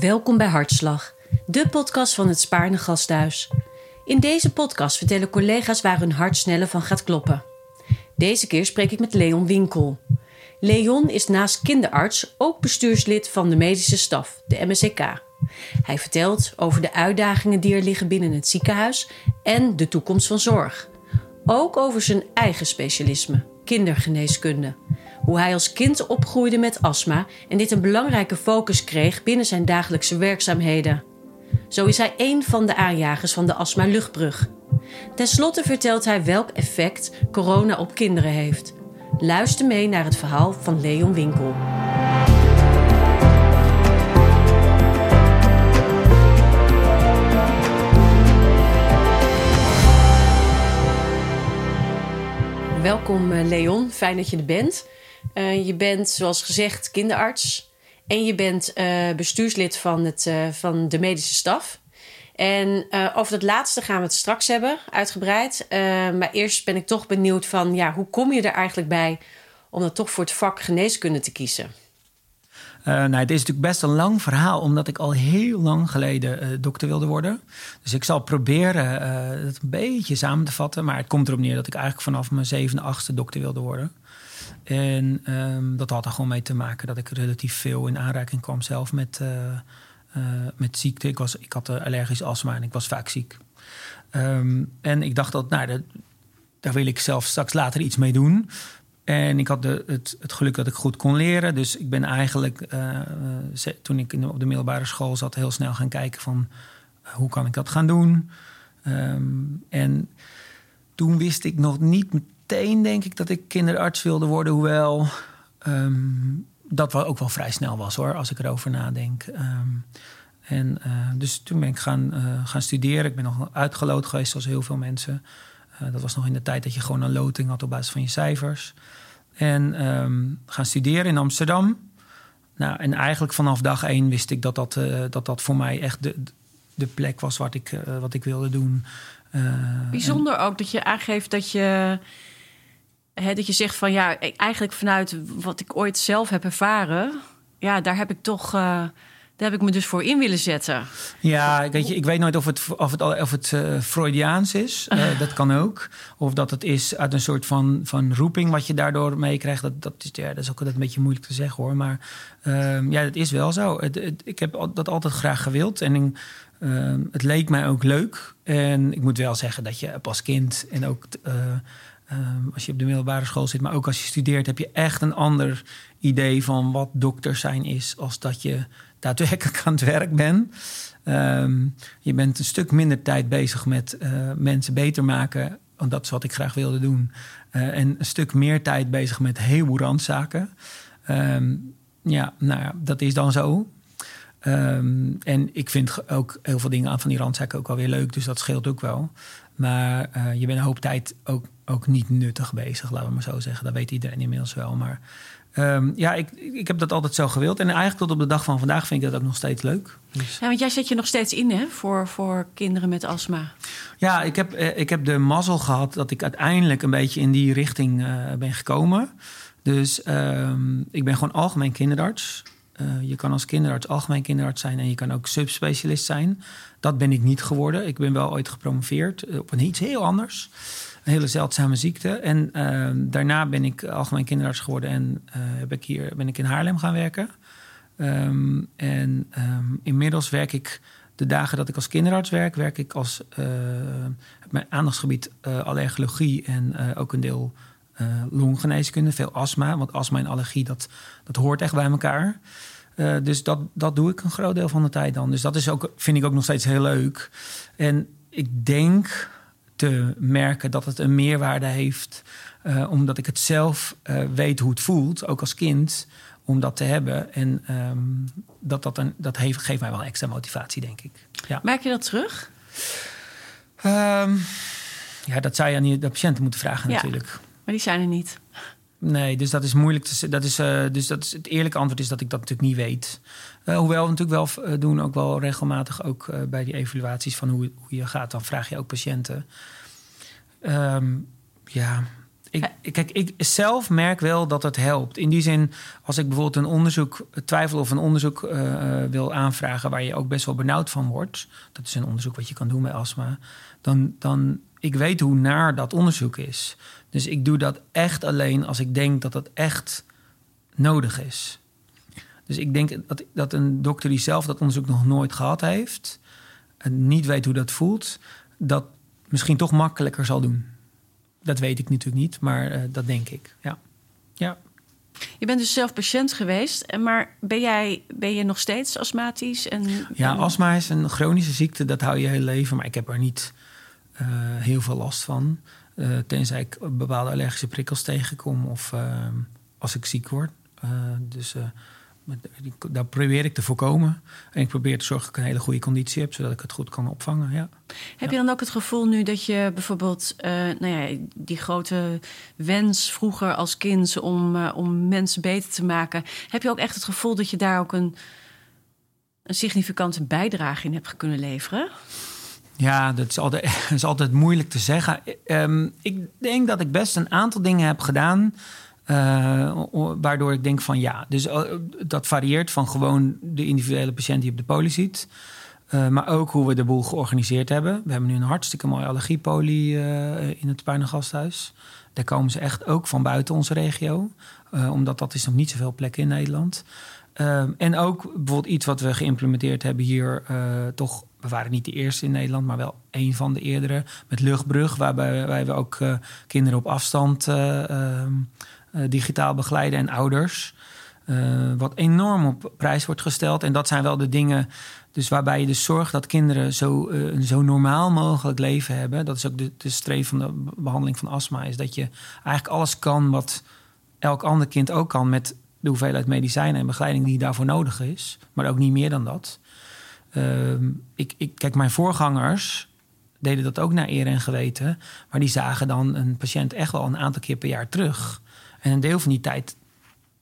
Welkom bij Hartslag, de podcast van het Spaarne Gasthuis. In deze podcast vertellen collega's waar hun hart sneller van gaat kloppen. Deze keer spreek ik met Leon Winkel. Leon is naast kinderarts ook bestuurslid van de medische staf, de MSCK. Hij vertelt over de uitdagingen die er liggen binnen het ziekenhuis en de toekomst van zorg. Ook over zijn eigen specialisme, kindergeneeskunde. Hoe hij als kind opgroeide met astma en dit een belangrijke focus kreeg binnen zijn dagelijkse werkzaamheden. Zo is hij een van de aanjagers van de astma luchtbrug. Ten slotte vertelt hij welk effect corona op kinderen heeft. Luister mee naar het verhaal van Leon Winkel. Welkom eh, Leon, fijn dat je er bent. Uh, je bent, zoals gezegd, kinderarts. En je bent uh, bestuurslid van, het, uh, van de medische staf. En over dat laatste gaan we het straks hebben, uitgebreid. maar eerst ben ik toch benieuwd van, ja, hoe kom je er eigenlijk bij om dan toch voor het vak geneeskunde te kiezen? Nou, het is natuurlijk best een lang verhaal, omdat ik al heel lang geleden dokter wilde worden. Dus ik zal proberen het een beetje samen te vatten. Maar het komt erop neer dat ik eigenlijk vanaf mijn zevende, achtste dokter wilde worden. En um, dat had er gewoon mee te maken dat ik relatief veel in aanraking kwam zelf met, met ziekte. Ik, was, ik had allergisch astma en ik was vaak ziek. Um, en ik dacht dat, nou, dat, daar wil ik zelf straks later iets mee doen. En ik had de, het, geluk dat ik goed kon leren. Dus ik ben eigenlijk, toen ik op de middelbare school zat, heel snel gaan kijken van hoe kan ik dat gaan doen. Um, en toen wist ik nog niet meteen, denk ik, dat ik kinderarts wilde worden. Hoewel um, dat wel ook wel vrij snel was hoor, als ik erover nadenk. Um, en dus toen ben ik gaan, gaan studeren. Ik ben nog uitgeloot geweest, zoals heel veel mensen. Uh, dat was nog in de tijd dat je gewoon een loting had op basis van je cijfers. En um, gaan studeren in Amsterdam. Nou, en eigenlijk vanaf dag één wist ik dat dat, dat, dat voor mij echt de, de plek was wat ik, wat ik wilde doen. Bijzonder ook dat je aangeeft dat je, dat je zegt van ja, eigenlijk vanuit wat ik ooit zelf heb ervaren, ja, daar heb ik toch daar heb ik me dus voor in willen zetten. Ja, weet je, ik weet nooit of het, of het, of het uh, Freudiaans is. Uh, dat kan ook. Of dat het is uit een soort van, van roeping wat je daardoor meekrijgt. Dat, dat, is, ja, dat is ook altijd een beetje moeilijk te zeggen hoor. Maar uh, ja, dat is wel zo. Het, het, ik heb dat altijd graag gewild. En ehm, het leek mij ook leuk. En ik moet wel zeggen dat je als kind en ook ehm, als je op de middelbare school zit, maar ook als je studeert, heb je echt een ander idee van wat dokter zijn is. Als dat je daadwerkelijk aan het werk ben. Um, je bent een stuk minder tijd bezig met uh, mensen beter maken. Want dat is wat ik graag wilde doen. Uh, en een stuk meer tijd bezig met heel randzaken. Um, ja, nou ja, dat is dan zo. En ik vind ook heel veel dingen aan van die randzaken ook wel weer leuk. Dus dat scheelt ook wel. Maar uh, je bent een hoop tijd ook, ook niet nuttig bezig, laten we maar zo zeggen. Dat weet iedereen inmiddels wel. Maar Um, ja, ik, ik heb dat altijd zo gewild. En eigenlijk tot op de dag van vandaag vind ik dat ook nog steeds leuk. Dus. Ja, want jij zet je nog steeds in hè, voor, voor kinderen met astma. Ja, ik heb, eh, ik heb de mazzel gehad dat ik uiteindelijk een beetje in die richting uh, ben gekomen. Dus um, ik ben gewoon algemeen kinderarts. Uh, je kan als kinderarts algemeen kinderarts zijn en je kan ook subspecialist zijn. Dat ben ik niet geworden. Ik ben wel ooit gepromoveerd op een iets heel anders een hele zeldzame ziekte. En uh, daarna ben ik algemeen kinderarts geworden en uh, heb ik hier, ben ik in Haarlem gaan werken. Um, en um, inmiddels werk ik de dagen dat ik als kinderarts werk, werk ik als uh, mijn aandachtsgebied allergologie en ook een deel longgeneeskunde, veel astma. Want astma en allergie, dat, dat hoort echt bij elkaar. Dus dat, dat doe ik een groot deel van de tijd dan. Dus dat is ook, vind ik ook nog steeds heel leuk. En ik denk te merken dat het een meerwaarde heeft. Uh, omdat ik het zelf uh, weet hoe het voelt, ook als kind, om dat te hebben. En um, dat, dat, een, dat heeft, geeft mij wel extra motivatie, denk ik. Ja. Merk je dat terug? Um, ja, dat zou je aan de patiënten moeten vragen ja, natuurlijk. Maar die zijn er niet. Nee, dus dat is moeilijk te dat is, uh, Dus dat is het eerlijke antwoord is dat ik dat natuurlijk niet weet. Uh, hoewel we natuurlijk wel uh, doen, ook wel regelmatig ook bij die evaluaties van hoe, hoe je gaat, dan vraag je ook patiënten. Um, ja, Ik, kijk, ik zelf merk wel dat het helpt. In die zin, als ik bijvoorbeeld een onderzoek twijfel of een onderzoek wil aanvragen waar je ook best wel benauwd van wordt. Dat is een onderzoek wat je kan doen bij astma. Dan, dan ik weet hoe naar dat onderzoek is. Dus ik doe dat echt alleen als ik denk dat dat echt nodig is. Dus ik denk dat, dat een dokter die zelf dat onderzoek nog nooit gehad heeft, en niet weet hoe dat voelt, dat misschien toch makkelijker zal doen. Dat weet ik natuurlijk niet, maar uh, dat denk ik. Ja. ja. Je bent dus zelf patiënt geweest, maar ben jij ben je nog steeds astmatisch? En, ja, astma is een chronische ziekte, dat hou je heel leven, maar ik heb er niet uh, heel veel last van. Uh, tenzij ik bepaalde allergische prikkels tegenkom of uh, als ik ziek word. dus dat probeer ik te voorkomen. En ik probeer te zorgen dat ik een hele goede conditie heb, zodat ik het goed kan opvangen. Ja. Heb je dan ook het gevoel nu dat je bijvoorbeeld, nou ja, die grote wens vroeger als kind om, om mensen beter te maken, heb je ook echt het gevoel dat je daar ook een, een significante bijdrage in hebt kunnen leveren? Ja, dat is altijd, is altijd moeilijk te zeggen. Um, ik denk dat ik best een aantal dingen heb gedaan uh, waardoor ik denk van ja, dus uh, dat varieert van gewoon de individuele patiënt die op de poli ziet. Uh, maar ook hoe we de boel georganiseerd hebben. We hebben nu een hartstikke mooie allergiepolie in het Puinengasthuis. Daar komen ze echt ook van buiten onze regio. omdat dat is nog niet zoveel plekken in Nederland. en ook bijvoorbeeld iets wat we geïmplementeerd hebben hier. toch, we waren niet de eerste in Nederland, maar wel een van de eerdere. Met Luchtbrug, waarbij we ook kinderen op afstand ehm, eh, digitaal begeleiden en ouders. Wat enorm op prijs wordt gesteld. En dat zijn wel de dingen dus waarbij je dus zorgt dat kinderen zo, een zo normaal mogelijk leven hebben. Dat is ook de, de streef van de behandeling van astma. Is dat je eigenlijk alles kan wat elk ander kind ook kan. Met de hoeveelheid medicijnen en begeleiding die daarvoor nodig is. Maar ook niet meer dan dat. Uh, ik, ik, kijk, mijn voorgangers deden dat ook naar eer en geweten. Maar die zagen dan een patiënt echt wel een aantal keer per jaar terug. En een deel van die tijd,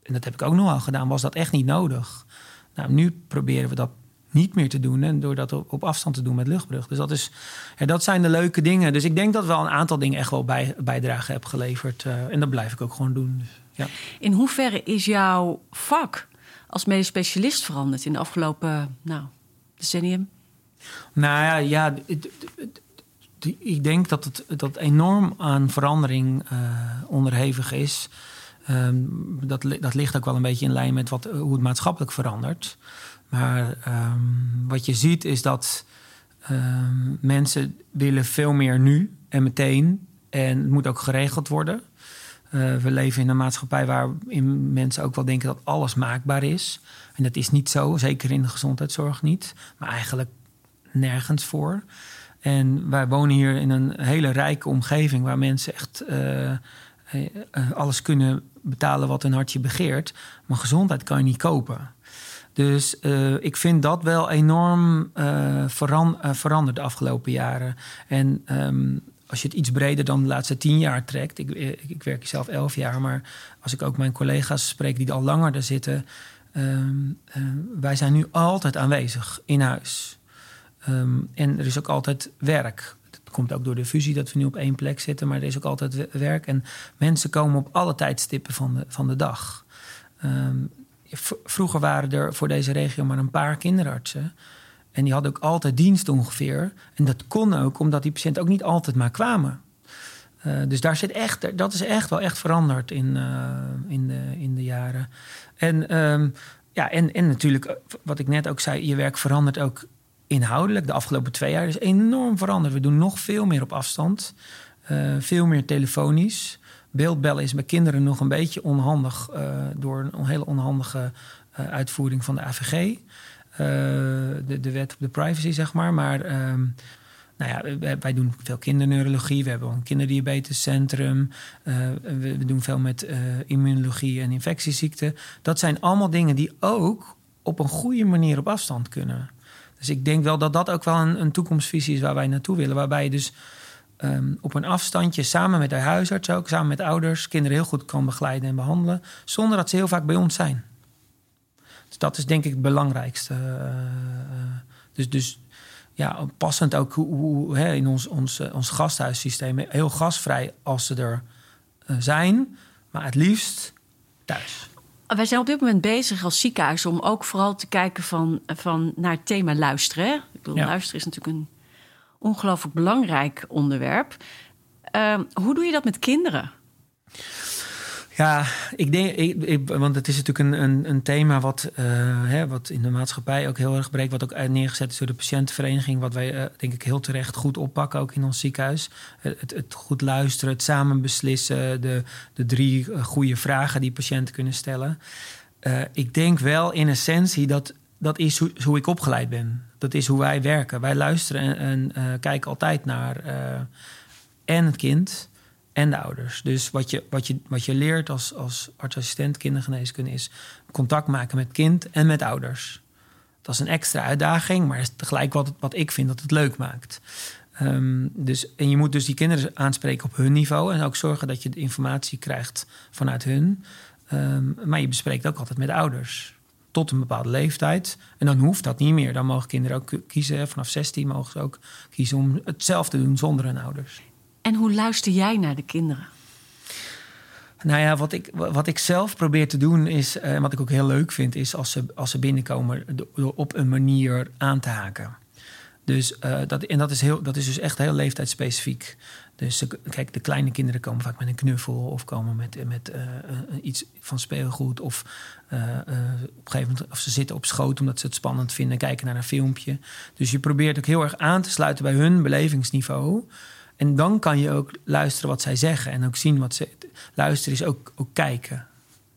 en dat heb ik ook nog wel gedaan, was dat echt niet nodig. Nou, nu proberen we dat niet meer te doen en door dat op, afstand te doen met luchtbrug. Dus dat, is, ja, dat zijn de leuke dingen. Dus ik denk dat wel een aantal dingen echt wel bij, bijdrage heb geleverd. Uh, en dat blijf ik ook gewoon doen. Dus, ja. In hoeverre is jouw vak als medisch specialist veranderd in de afgelopen nou, decennium? Nou ja, ja ik denk dat het dat enorm aan verandering uh, onderhevig is. Um, dat, dat ligt ook wel een beetje in lijn met wat, hoe het maatschappelijk verandert. Maar um, wat je ziet is dat um, mensen willen veel meer nu en meteen. En het moet ook geregeld worden. Uh, we leven in een maatschappij waarin mensen ook wel denken dat alles maakbaar is. En dat is niet zo, zeker in de gezondheidszorg niet. Maar eigenlijk nergens voor. En wij wonen hier in een hele rijke omgeving waar mensen echt uh, alles kunnen betalen wat een hartje begeert. Maar gezondheid kan je niet kopen. Dus ik vind dat wel enorm uh, veran veranderd de afgelopen jaren. En um, als je het iets breder dan de laatste tien jaar trekt. Ik, ik, ik werk zelf elf jaar, maar als ik ook mijn collega's spreek die al langer er zitten. Um, wij zijn nu altijd aanwezig in huis. Um, en er is ook altijd werk komt ook door de fusie dat we nu op één plek zitten. Maar er is ook altijd werk. En mensen komen op alle tijdstippen van de, van de dag. Um, vroeger waren er voor deze regio maar een paar kinderartsen. En die hadden ook altijd dienst ongeveer. En dat kon ook omdat die patiënten ook niet altijd maar kwamen. Uh, dus daar zit echt, dat is echt wel echt veranderd in, uh, in, de, in de jaren. En, um, ja, en, en natuurlijk, wat ik net ook zei, je werk verandert ook inhoudelijk de afgelopen twee jaar is enorm veranderd. We doen nog veel meer op afstand, veel meer telefonisch. Beeldbellen is bij kinderen nog een beetje onhandig door een hele onhandige uitvoering van de AVG. De, de wet op de privacy, zeg maar. Maar ehm, nou ja, wij, doen veel kinderneurologie. We hebben een kinderdiabetescentrum. We, we, doen veel met immunologie en infectieziekten. Dat zijn allemaal dingen die ook op een goede manier op afstand kunnen. Dus ik denk wel dat dat ook wel een, een toekomstvisie is waar wij naartoe willen. Waarbij je dus um, op een afstandje samen met de huisarts ook, samen met ouders, kinderen heel goed kan begeleiden en behandelen. Zonder dat ze heel vaak bij ons zijn. Dus dat is denk ik het belangrijkste. Uh, dus, dus ja, passend ook hoe, hoe hè, in ons, ons, ons gasthuissysteem heel gasvrij als ze er zijn, maar het liefst thuis. Wij zijn op dit moment bezig als ziekenhuis om ook vooral te kijken van, van naar het thema luisteren. Hè? Ik bedoel, Ja. luisteren is natuurlijk een ongelooflijk belangrijk onderwerp. Ehm, hoe doe je dat met kinderen? Ja, ik denk, ik, want het is natuurlijk een, een, een thema wat, eh, hè, wat in de maatschappij ook heel erg breekt. Wat ook neergezet is door de patiëntenvereniging. Wat wij, eh, denk ik, heel terecht goed oppakken, ook in ons ziekenhuis. Het, het, goed luisteren, het samen beslissen. De, de drie eh, goede vragen die patiënten kunnen stellen. Ik denk wel in essentie dat dat is hoe, ik opgeleid ben. Dat is hoe wij werken. Wij luisteren en, en kijken altijd naar en het kind en de ouders. Dus wat je, wat je, wat je leert als, als artsassistent kindergeneeskunde is contact maken met kind en met ouders. Dat is een extra uitdaging, maar is tegelijk wat, wat ik vind dat het leuk maakt. Ehm, dus, en je moet dus die kinderen aanspreken op hun niveau en ook zorgen dat je de informatie krijgt vanuit hun. Ehm, maar je bespreekt ook altijd met ouders. Tot een bepaalde leeftijd. En dan hoeft dat niet meer. Dan mogen kinderen ook kiezen. Vanaf 16 mogen ze ook kiezen om hetzelfde te doen zonder hun ouders. En hoe luister jij naar de kinderen? Nou ja, wat ik, wat ik zelf probeer te doen is, en wat ik ook heel leuk vind, is als ze, als ze binnenkomen, do- door op een manier aan te haken. Dus, eh, dat, en dat is, heel, dat is dus echt heel leeftijdsspecifiek. Dus kijk, de kleine kinderen komen vaak met een knuffel of komen met, met eh, eh, iets van speelgoed. Of eh, eh, op gegeven moment of ze zitten op schoot omdat ze het spannend vinden, kijken naar een filmpje. Dus je probeert ook heel erg aan te sluiten bij hun belevingsniveau. En dan kan je ook luisteren wat zij zeggen en ook zien wat ze. Luisteren is ook, ook kijken.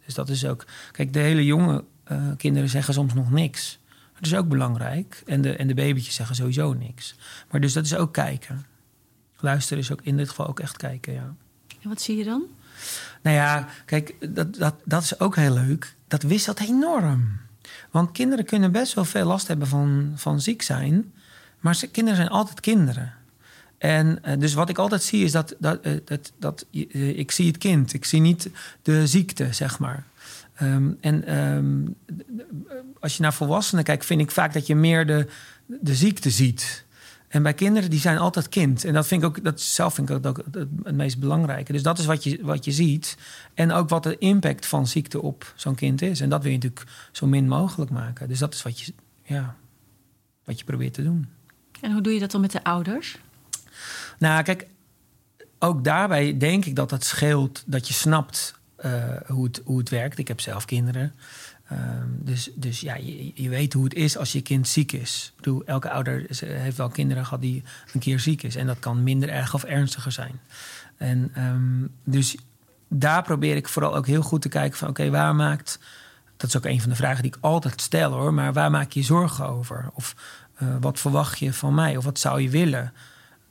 Dus dat is ook. Kijk, de hele jonge eh, kinderen zeggen soms nog niks. Dat is ook belangrijk. En de, en de babytjes zeggen sowieso niks. Maar dus dat is ook kijken. Luisteren is ook in dit geval ook echt kijken, ja. En wat zie je dan? Nou ja, kijk, dat, dat, dat is ook heel leuk. Dat wisselt enorm. Want kinderen kunnen best wel veel last hebben van, van ziek zijn. Maar ze, kinderen zijn altijd kinderen. En eh, dus wat ik altijd zie is dat, dat, eh, dat, dat eh, ik zie het kind. Ik zie niet de ziekte, zeg maar. Ehm, en ehm, als je naar volwassenen kijkt, vind ik vaak dat je meer de, de ziekte ziet. En bij kinderen, die zijn altijd kind. En dat vind ik ook, dat zelf vind ik ook het, het meest belangrijke. Dus dat is wat je, wat je ziet. En ook wat de impact van ziekte op zo'n kind is. En dat wil je natuurlijk zo min mogelijk maken. Dus dat is wat je, ja, wat je probeert te doen. En hoe doe je dat dan met de ouders? Nou, kijk, ook daarbij denk ik dat het scheelt dat je snapt eh, hoe, het, hoe het werkt. Ik heb zelf kinderen. Ehm, dus, dus ja, je, je weet hoe het is als je kind ziek is. Ik bedoel, elke ouder is- heeft wel kinderen gehad die een keer ziek is. En dat kan minder erg of ernstiger zijn. En ehm, dus daar probeer ik vooral ook heel goed te kijken van... oké, waar maakt... Dat is ook een van de vragen die ik altijd stel hoor. Maar waar maak je je zorgen over? Of eh, wat verwacht je van mij? Of wat zou je willen?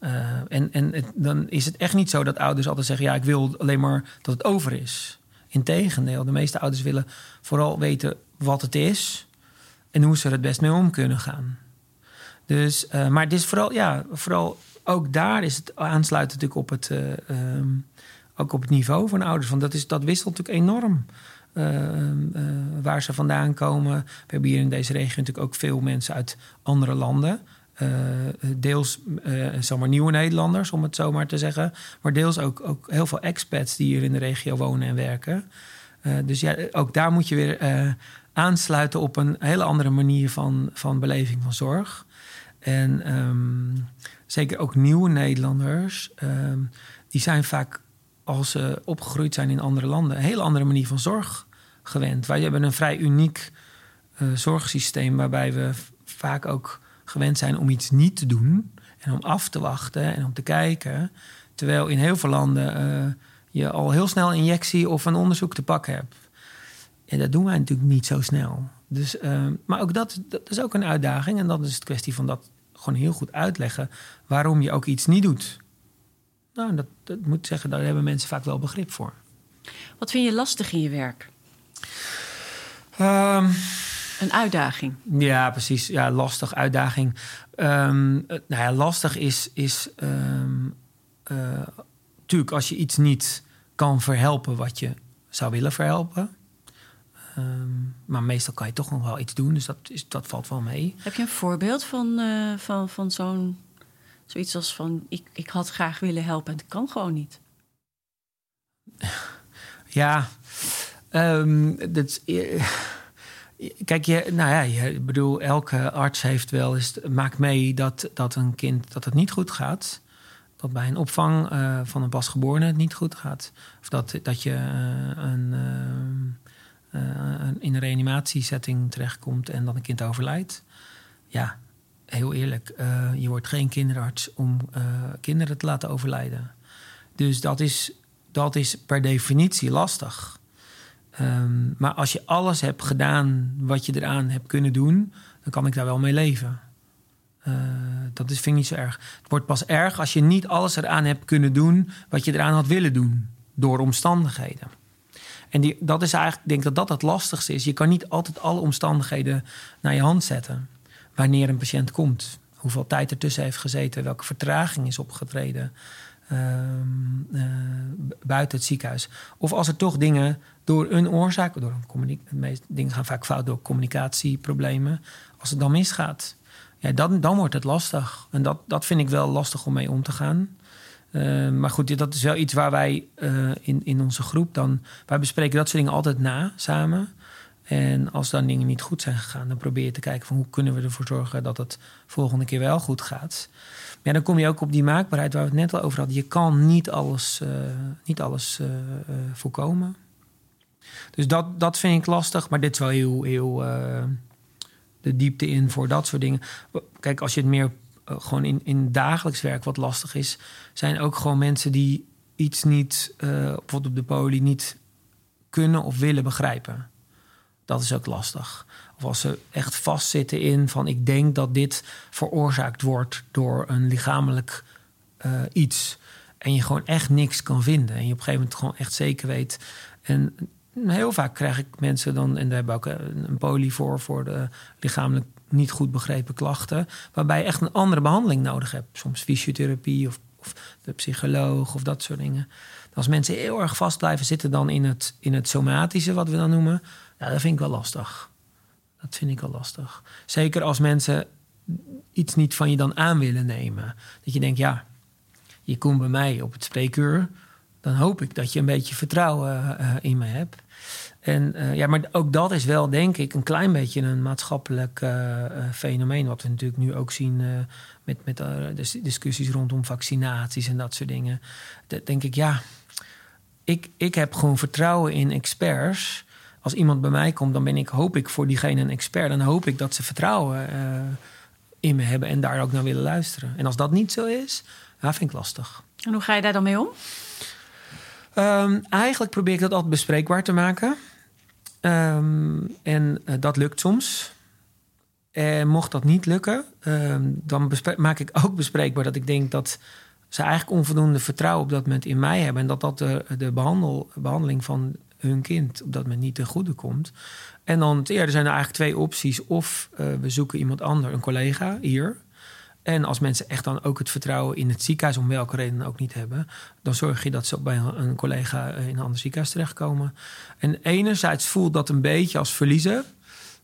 Eh, en en dan is het echt niet zo dat ouders altijd zeggen: ja, ik wil alleen maar dat het over is. Integendeel, de meeste ouders willen vooral weten wat het is en hoe ze er het best mee om kunnen gaan. Dus, eh, maar het is vooral, ja, vooral ook daar is het aansluiten natuurlijk op het, eh, ehm, ook op het niveau van ouders. Want dat, is, dat wisselt natuurlijk enorm. waar ze vandaan komen. We hebben hier in deze regio natuurlijk ook veel mensen uit andere landen. Eh, deels eh zeg maar nieuwe Nederlanders, om het zo maar te zeggen. Maar deels ook, ook heel veel expats die hier in de regio wonen en werken. Eh, dus ja, ook daar moet je weer eh, aansluiten op een hele andere manier van, van beleving van zorg. En ehm, zeker ook nieuwe Nederlanders, ehm, die zijn vaak als ze opgegroeid zijn in andere landen, een hele andere manier van zorg gewend. Wij hebben een vrij uniek eh, zorgsysteem waarbij we vaak ook gewend zijn om iets niet te doen en om af te wachten en om te kijken. Terwijl in heel veel landen eh, je al heel snel een injectie of een onderzoek te pakken hebt. En dat doen wij natuurlijk niet zo snel. Dus, eh, maar ook dat, dat is ook een uitdaging. En dan is het kwestie van dat gewoon heel goed uitleggen waarom je ook iets niet doet. Nou, dat, dat moet zeggen, daar hebben mensen vaak wel begrip voor. Wat vind je lastig in je werk? Ehm, Een uitdaging. Ja, precies. Ja, lastig, uitdaging. Eh, nou ja, lastig is, is eh, natuurlijk als je iets niet kan verhelpen wat je zou willen verhelpen. Ehm, maar meestal kan je toch nog wel iets doen, dus dat, is, dat valt wel mee. Heb je een voorbeeld van, eh, van, van zo'n zoiets als van ik, ik had graag willen helpen en het kan gewoon niet? ja, um, dat, kijk, je, nou ja, je, bedoel, elke arts heeft wel eens maakt mee dat, dat een kind dat het niet goed gaat. Dat bij een opvang uh, van een pasgeborene het niet goed gaat. Of dat, dat je uh, een, uh, in een reanimatiesetting terechtkomt en dan een kind overlijdt. Ja, heel eerlijk, je wordt geen kinderarts om kinderen te laten overlijden. Dus dat is, dat is per definitie lastig. Um, maar als je alles hebt gedaan wat je eraan hebt kunnen doen, dan kan ik daar wel mee leven. Uh, dat is, vind ik niet zo erg. Het wordt pas erg als je niet alles eraan hebt kunnen doen wat je eraan had willen doen, door omstandigheden. En die, dat is eigenlijk, ik denk dat dat het lastigste is. Je kan niet altijd alle omstandigheden naar je hand zetten. Wanneer een patiënt komt, hoeveel tijd ertussen heeft gezeten, welke vertraging is opgetreden. Ehm, eh, buiten het ziekenhuis. Of als er toch dingen door een oorzaak, door een dingen gaan vaak fout door communicatieproblemen, als het dan misgaat, ja, dan, dan wordt het lastig. En dat, dat vind ik wel lastig om mee om te gaan. Uh, maar goed, dat is wel iets waar wij uh, in, in onze groep dan. Wij bespreken dat soort dingen altijd na samen. En als dan dingen niet goed zijn gegaan, dan probeer je te kijken van hoe kunnen we ervoor zorgen dat het volgende keer wel goed gaat. Ja, dan kom je ook op die maakbaarheid waar we het net al over hadden. Je kan niet alles, uh, niet alles uh, uh, voorkomen. Dus dat, dat vind ik lastig, maar dit is wel heel, heel de diepte in voor dat soort dingen. Kijk, als je het meer gewoon in, in dagelijks werk wat lastig is, zijn ook gewoon mensen die iets niet, bijvoorbeeld op de poli, niet kunnen of willen begrijpen. Dat is ook lastig. Of als ze echt vastzitten in van ik denk dat dit veroorzaakt wordt door een lichamelijk uh, iets. En je gewoon echt niks kan vinden. En je op een gegeven moment gewoon echt zeker weet. En heel vaak krijg ik mensen dan, en daar hebben we ook een poli voor, voor de lichamelijk niet goed begrepen klachten. Waarbij je echt een andere behandeling nodig hebt. Soms fysiotherapie of, of de psycholoog of dat soort dingen. Als mensen heel erg vast blijven zitten dan in het, in het somatische, wat we dan noemen, ja, dat vind ik wel lastig. Dat vind ik wel lastig. Zeker als mensen iets niet van je dan aan willen nemen. Dat je denkt, ja, je komt bij mij op het spreekuur. Dan hoop ik dat je een beetje vertrouwen uh, in me hebt. En uh, ja, maar ook dat is wel, denk ik, een klein beetje een maatschappelijk uh, fenomeen. Wat we natuurlijk nu ook zien met, met de discussies rondom vaccinaties en dat soort dingen. Dat denk ik, ja, ik, ik heb gewoon vertrouwen in experts als iemand bij mij komt, dan ben ik, hoop ik voor diegene een expert. Dan hoop ik dat ze vertrouwen uh, in me hebben en daar ook naar willen luisteren. En als dat niet zo is, ja, vind ik lastig. En hoe ga je daar dan mee om? Um, eigenlijk probeer ik dat altijd bespreekbaar te maken. Um, en uh, dat lukt soms. En mocht dat niet lukken, um, dan maak ik ook bespreekbaar dat ik denk dat ze eigenlijk onvoldoende vertrouwen op dat moment in mij hebben. En dat dat de, de behandel, behandeling van hun kind op dat moment niet ten goede komt. En dan, ja, er zijn er eigenlijk twee opties. Of uh, we zoeken iemand ander, een collega hier. En als mensen echt dan ook het vertrouwen in het ziekenhuis, om welke reden ook niet hebben, dan zorg je dat ze bij een, collega in een ander ziekenhuis terechtkomen. En enerzijds voelt dat een beetje als verliezen.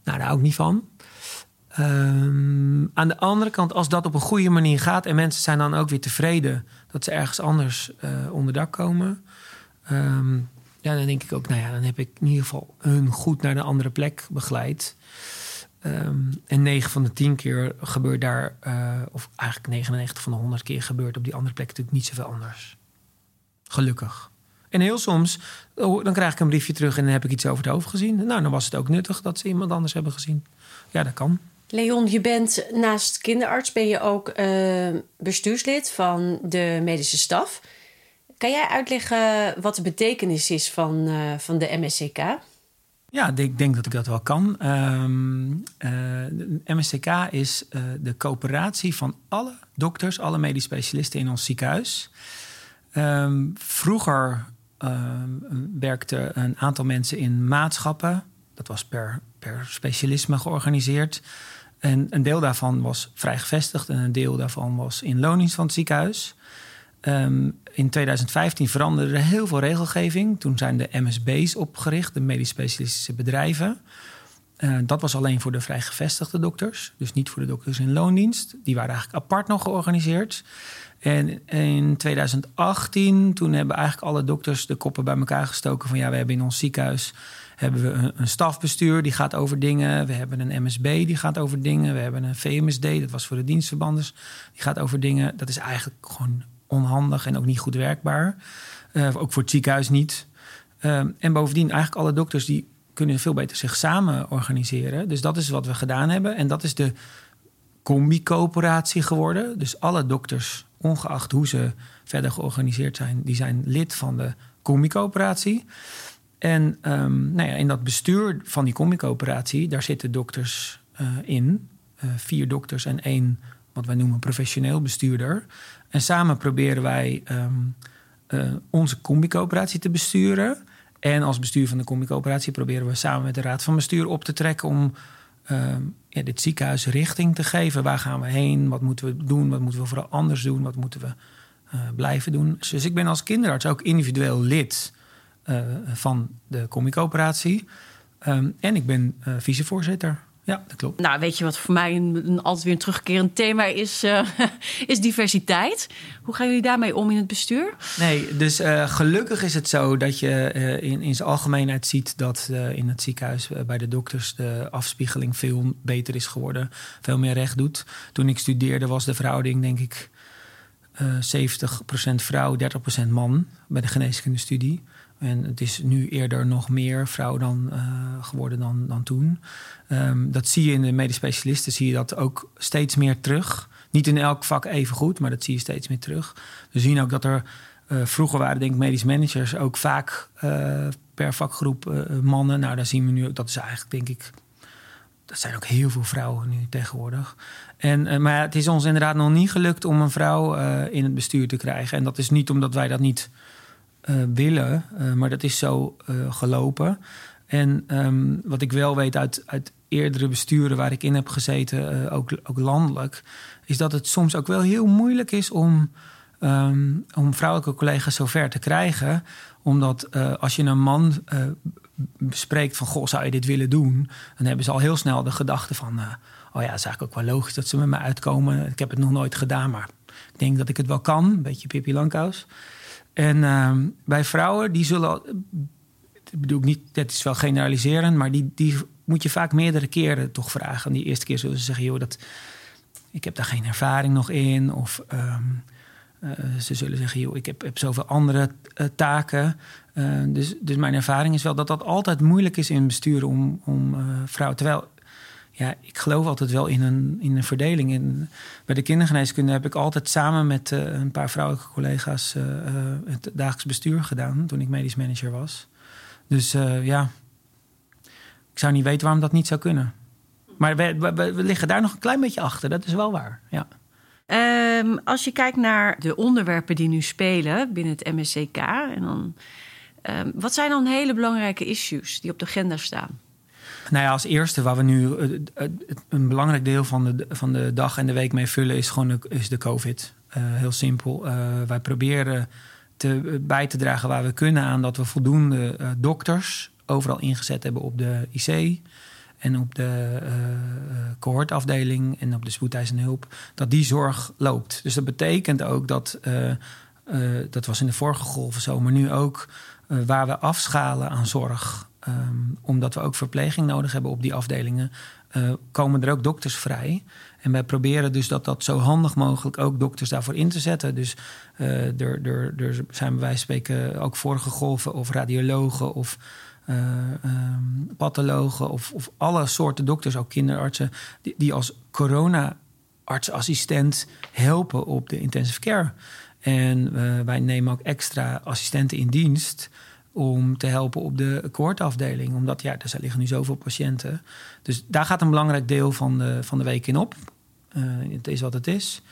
Nou, daar hou ik niet van. Um, aan de andere kant, als dat op een goede manier gaat en mensen zijn dan ook weer tevreden dat ze ergens anders uh, onder dak komen, um, ja, dan denk ik ook, nou ja, dan heb ik in ieder geval hun goed naar een andere plek begeleid. Um, en 9 van de 10 keer gebeurt daar, uh, of eigenlijk 99 van de 100 keer gebeurt op die andere plek natuurlijk niet zoveel anders. Gelukkig. En heel soms, oh, dan krijg ik een briefje terug en dan heb ik iets over het hoofd gezien. Nou, dan was het ook nuttig dat ze iemand anders hebben gezien. Ja, dat kan. Leon, je bent naast kinderarts ben je ook uh, bestuurslid van de medische staf. Kan jij uitleggen wat de betekenis is van, uh, van de MSCK? Ja, ik denk dat ik dat wel kan. Um, uh, de MSCK is uh, de coöperatie van alle dokters, alle medisch specialisten in ons ziekenhuis. Um, vroeger um, werkten een aantal mensen in maatschappen. Dat was per, per specialisme georganiseerd. En een deel daarvan was vrij gevestigd en een deel daarvan was in lonings van het ziekenhuis. Um, in 2015 veranderde er heel veel regelgeving. Toen zijn de MSB's opgericht, de medisch specialistische bedrijven. Uh, dat was alleen voor de vrijgevestigde dokters, dus niet voor de dokters in loondienst. Die waren eigenlijk apart nog georganiseerd. En in 2018, toen hebben eigenlijk alle dokters de koppen bij elkaar gestoken van ja, we hebben in ons ziekenhuis hebben we een, een stafbestuur die gaat over dingen. We hebben een MSB die gaat over dingen. We hebben een VMSD, dat was voor de dienstverbanders, die gaat over dingen. Dat is eigenlijk gewoon onhandig en ook niet goed werkbaar. Uh, ook voor het ziekenhuis niet. Uh, en bovendien, eigenlijk alle dokters die kunnen veel beter zich samen organiseren. Dus dat is wat we gedaan hebben. En dat is de combi-coöperatie geworden. Dus alle dokters, ongeacht hoe ze verder georganiseerd zijn, die zijn lid van de combi-coöperatie. En um, nou ja, in dat bestuur van die combi-coöperatie, daar zitten dokters uh, in. Uh, vier dokters en één, wat wij noemen, professioneel bestuurder. En samen proberen wij um, uh, onze combi-coöperatie te besturen. En als bestuur van de combi-coöperatie proberen we samen met de raad van bestuur op te trekken om um, ja, dit ziekenhuis richting te geven. Waar gaan we heen? Wat moeten we doen? Wat moeten we vooral anders doen? Wat moeten we blijven doen? Dus ik ben als kinderarts ook individueel lid uh, van de Comicooperatie. Um, en ik ben vicevoorzitter. Ja, dat klopt. Nou, weet je wat voor mij een, een altijd weer een terugkerend thema is, uh, is diversiteit. Hoe gaan jullie daarmee om in het bestuur? Nee, dus gelukkig is het zo dat je in, in zijn algemeenheid ziet dat in het ziekenhuis bij de dokters de afspiegeling veel beter is geworden. Veel meer recht doet. Toen ik studeerde was de verhouding, denk ik, 70% vrouw, 30% man bij de geneeskundestudie. En het is nu eerder nog meer vrouw dan uh, geworden dan, dan toen. Um, dat zie je in de medisch specialisten, zie je dat ook steeds meer terug. Niet in elk vak even goed, maar dat zie je steeds meer terug. We zien ook dat er uh, vroeger waren, denk ik, medisch managers ook vaak uh, per vakgroep mannen. Nou, daar zien we nu, dat is eigenlijk, denk ik, dat zijn ook heel veel vrouwen nu tegenwoordig. En, maar het is ons inderdaad nog niet gelukt om een vrouw in het bestuur te krijgen. En dat is niet omdat wij dat niet willen, uh, maar dat is zo uh, gelopen. En um, wat ik wel weet uit, uit eerdere besturen waar ik in heb gezeten, ook, ook landelijk, is dat het soms ook wel heel moeilijk is om, um, om vrouwelijke collega's zover te krijgen. Omdat als je een man bespreekt van, goh, zou je dit willen doen? Dan hebben ze al heel snel de gedachte van, oh ja, het is eigenlijk ook wel logisch dat ze met me uitkomen. Ik heb het nog nooit gedaan, maar ik denk dat ik het wel kan. Een beetje Pippi Lankhuis. En uh, bij vrouwen, die zullen. Ik bedoel niet, dat is wel generaliseren, maar die, die moet je vaak meerdere keren toch vragen. Die eerste keer zullen ze zeggen: joh, dat, ik heb daar geen ervaring nog in. Of um, uh, ze zullen zeggen: joh, ik heb, zoveel andere uh, taken. Uh, dus, dus mijn ervaring is wel dat dat altijd moeilijk is in besturen om, om vrouwen. Terwijl ja, ik geloof altijd wel in een, in een verdeling. In, bij de kindergeneeskunde heb ik altijd samen met uh, een paar vrouwelijke collega's uh, uh, het dagelijks bestuur gedaan toen ik medisch manager was. Dus ja, ik zou niet weten waarom dat niet zou kunnen. Maar we, we, liggen daar nog een klein beetje achter, dat is wel waar. Ja. Um, als je kijkt naar de onderwerpen die nu spelen binnen het MSCK, en dan, um, wat zijn dan hele belangrijke issues die op de agenda staan? Nou ja, als eerste waar we nu een belangrijk deel van de, van de dag en de week mee vullen, is gewoon de, is de COVID. Uh, heel simpel. Wij proberen te, bij te dragen waar we kunnen aan dat we voldoende dokters overal ingezet hebben op de IC en op de cohortafdeling en op de spoedeisende hulp, dat die zorg loopt. Dus dat betekent ook dat, dat was in de vorige golven zo, maar nu ook, waar we afschalen aan zorg Um, omdat we ook verpleging nodig hebben op die afdelingen, uh, komen er ook dokters vrij. En wij proberen dus dat dat zo handig mogelijk ook dokters daarvoor in te zetten. Dus uh, er, er, er zijn bij wijze van spreken ook vorige golven of radiologen of uh, um, pathologen of, of alle soorten dokters, ook kinderartsen, die, die als corona-artsassistent helpen op de intensive care. En wij nemen ook extra assistenten in dienst om te helpen op de koortafdeling. Omdat ja, er liggen nu zoveel patiënten. Dus daar gaat een belangrijk deel van de, van de week in op. Uh, het is wat het is.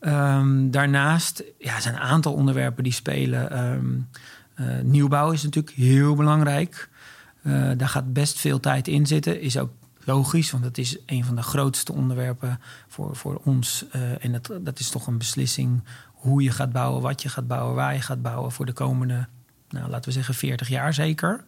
Um, daarnaast ja, zijn een aantal onderwerpen die spelen. Um, uh, nieuwbouw is natuurlijk heel belangrijk. Uh, daar gaat best veel tijd in zitten. Is ook logisch, want dat is een van de grootste onderwerpen voor, voor ons. en dat, dat is toch een beslissing hoe je gaat bouwen, wat je gaat bouwen, waar je gaat bouwen voor de komende nou, laten we zeggen 40 jaar zeker.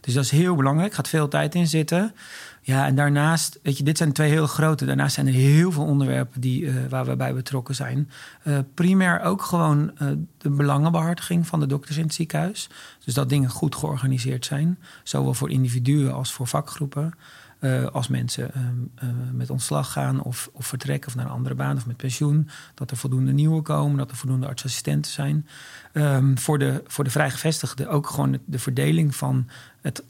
Dus dat is heel belangrijk, gaat veel tijd in zitten. Ja, en daarnaast, weet je, dit zijn twee heel grote. Daarnaast zijn er heel veel onderwerpen die, uh, waar we bij betrokken zijn. Uh, primair ook gewoon uh, de belangenbehartiging van de dokters in het ziekenhuis. Dus dat dingen goed georganiseerd zijn. Zowel voor individuen als voor vakgroepen. Als mensen met ontslag gaan of, of vertrekken of naar een andere baan of met pensioen. Dat er voldoende nieuwe komen, dat er voldoende artsassistenten zijn. Um, voor, de, voor de vrijgevestigden ook gewoon de, de verdeling van het,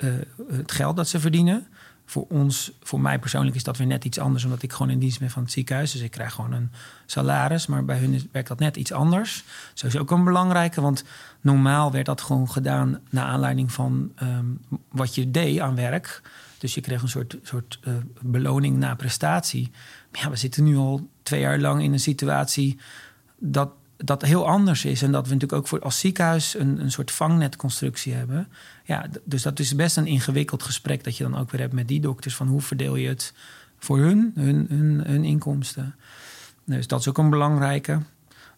het geld dat ze verdienen voor ons, voor mij persoonlijk is dat weer net iets anders, omdat ik gewoon in dienst ben van het ziekenhuis. Dus ik krijg gewoon een salaris, maar bij hun werkt dat net iets anders. Zo is ook een belangrijke, want normaal werd dat gewoon gedaan naar aanleiding van um, wat je deed aan werk. Dus je kreeg een soort, soort uh, beloning na prestatie. Maar ja, we zitten nu al twee jaar lang in een situatie dat dat heel anders is. En dat we natuurlijk ook voor als ziekenhuis een, een soort vangnetconstructie hebben. Ja, dus dat is best een ingewikkeld gesprek dat je dan ook weer hebt met die dokters. Van hoe verdeel je het voor hun, hun, hun, hun inkomsten. Dus dat is ook een belangrijke.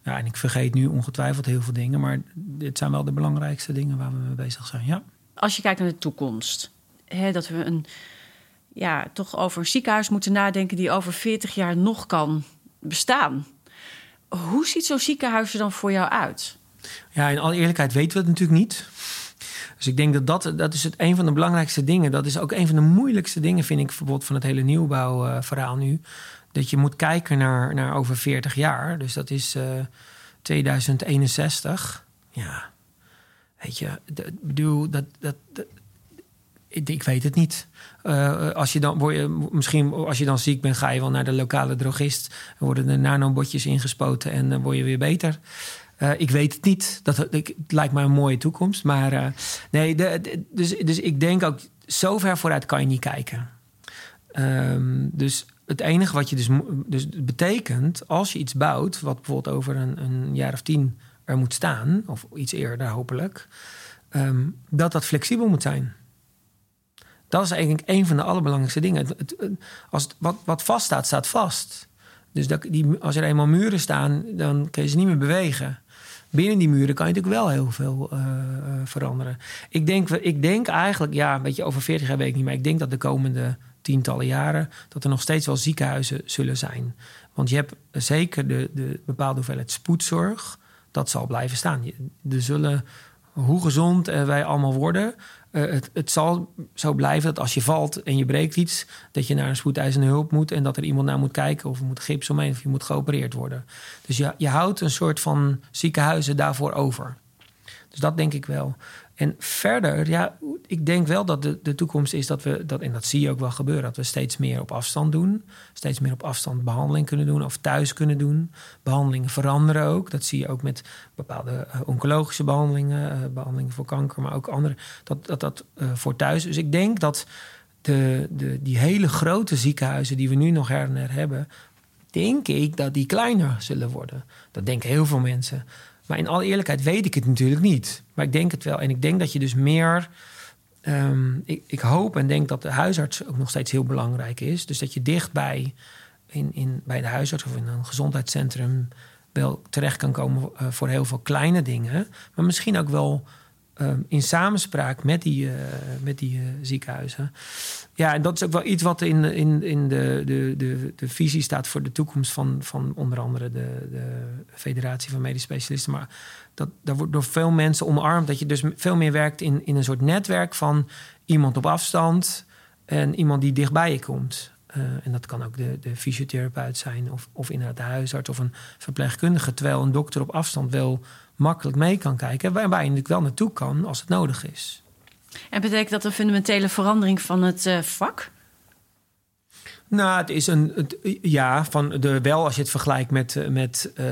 Ja, en ik vergeet nu ongetwijfeld heel veel dingen. Maar dit zijn wel de belangrijkste dingen waar we mee bezig zijn. Ja. Als je kijkt naar de toekomst. Hè, dat we een, ja, toch over een ziekenhuis moeten nadenken die over 40 jaar nog kan bestaan. Hoe ziet zo'n ziekenhuis er dan voor jou uit? Ja, in alle eerlijkheid weten we het natuurlijk niet. Dus ik denk dat dat, dat is het een van de belangrijkste dingen. Dat is ook een van de moeilijkste dingen, vind ik, bijvoorbeeld van het hele nieuwbouwverhaal nu. Dat je moet kijken naar, naar over 40 jaar. Dus dat is uh, 2061. Ja, weet je, bedoel, dat, dat, dat ik, weet het niet. Uh, als je dan word je, misschien als je dan ziek bent, ga je wel naar de lokale drogist. worden er nanobotjes ingespoten en dan word je weer beter. Uh, ik weet het niet. Dat, het lijkt mij een mooie toekomst. Maar uh, nee, dus, dus ik denk ook, zo ver vooruit kan je niet kijken. Um, dus het enige wat je dus, dus betekent, als je iets bouwt, wat bijvoorbeeld over een, een jaar of tien er moet staan, of iets eerder hopelijk, um, dat dat flexibel moet zijn. Dat is eigenlijk een van de allerbelangrijkste dingen. Als wat, wat vaststaat, staat vast. Dus dat, die, als er eenmaal muren staan, dan kun je ze niet meer bewegen. Binnen die muren kan je natuurlijk wel heel veel uh, veranderen. Ik denk, ik denk eigenlijk, ja, een beetje over 40 jaar weet ik niet, maar ik denk dat de komende tientallen jaren dat er nog steeds wel ziekenhuizen zullen zijn. Want je hebt zeker de, de bepaalde hoeveelheid spoedzorg, dat zal blijven staan. Er zullen, hoe gezond wij allemaal worden, uh, het, het, zal zo blijven dat als je valt en je breekt iets, dat je naar een spoedeisende hulp moet en dat er iemand naar moet kijken of er moet gips omheen of je moet geopereerd worden. Dus je, je houdt een soort van ziekenhuizen daarvoor over. Dus dat denk ik wel. En verder, ja, ik denk wel dat de, de toekomst is dat we, dat, en dat zie je ook wel gebeuren, dat we steeds meer op afstand doen. Steeds meer op afstand behandeling kunnen doen of thuis kunnen doen. Behandelingen veranderen ook. Dat zie je ook met bepaalde uh, oncologische behandelingen, uh, behandelingen voor kanker, maar ook andere. Dat dat, dat uh, voor thuis. Dus ik denk dat de, de, die hele grote ziekenhuizen die we nu nog her en her hebben, denk ik dat die kleiner zullen worden. Dat denken heel veel mensen. Maar in alle eerlijkheid weet ik het natuurlijk niet. Maar ik denk het wel. En ik denk dat je dus meer. Um, ik, ik, hoop en denk dat de huisarts ook nog steeds heel belangrijk is. Dus dat je dichtbij in, in, bij de huisarts of in een gezondheidscentrum wel terecht kan komen uh, voor heel veel kleine dingen. Maar misschien ook wel um, in samenspraak met die, uh, met die uh, ziekenhuizen. Ja, en dat is ook wel iets wat in, in, in de, de, de, de visie staat voor de toekomst van, van onder andere de, de Federatie van Medisch Specialisten. Maar dat, dat wordt door veel mensen omarmd. Dat je dus veel meer werkt in, in een soort netwerk van iemand op afstand en iemand die dichtbij je komt. Uh, en dat kan ook de, de fysiotherapeut zijn, of, of inderdaad de huisarts of een verpleegkundige. Terwijl een dokter op afstand wel makkelijk mee kan kijken. Waar, waar je natuurlijk wel naartoe kan als het nodig is. En betekent dat een fundamentele verandering van het uh, vak? Nou, het is een. Het, ja, van de, wel als je het vergelijkt met, eh, met uh,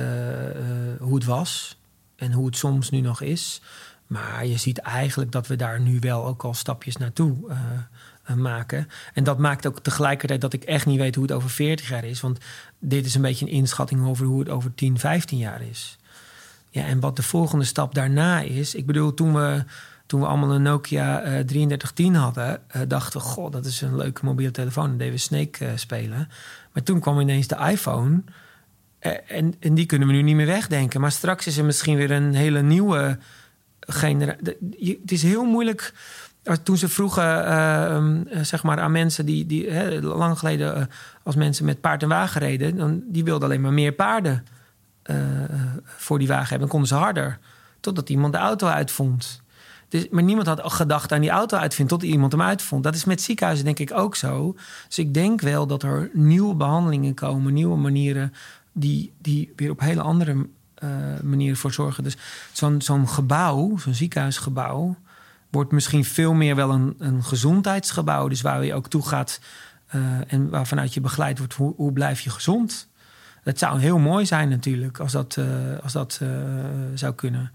hoe het was en hoe het soms nu nog is. Maar je ziet eigenlijk dat we daar nu wel ook al stapjes naartoe uh, maken. En dat maakt ook tegelijkertijd dat ik echt niet weet hoe het over 40 jaar is. Want dit is een beetje een inschatting over hoe het over 10, 15 jaar is. Ja, en wat de volgende stap daarna is. Ik bedoel, toen we, toen we allemaal een Nokia uh, 3310 hadden, uh, dachten we: Goh, dat is een leuke mobiele telefoon. En deden we Snake spelen. Maar toen kwam ineens de iPhone. en, en die kunnen we nu niet meer wegdenken. Maar straks is er misschien weer een hele nieuwe genera- het is heel moeilijk. Toen ze vroegen uh, zeg maar aan mensen die, die hè, lang geleden, uh, als mensen met paard en wagen reden, dan, die wilden alleen maar meer paarden voor die wagen hebben. Dan konden ze harder. Totdat iemand de auto uitvond. Dus, maar niemand had gedacht aan die auto uitvinden tot iemand hem uitvond. Dat is met ziekenhuizen denk ik ook zo. Dus ik denk wel dat er nieuwe behandelingen komen, nieuwe manieren die, die weer op hele andere manieren voor zorgen. Dus zo'n zo'n gebouw, zo'n ziekenhuisgebouw, wordt misschien veel meer wel een, een gezondheidsgebouw. Dus waar je ook toe gaat uh, en waarvanuit je begeleid wordt, hoe, hoe blijf je gezond? Het zou heel mooi zijn natuurlijk als dat, uh, als dat zou kunnen.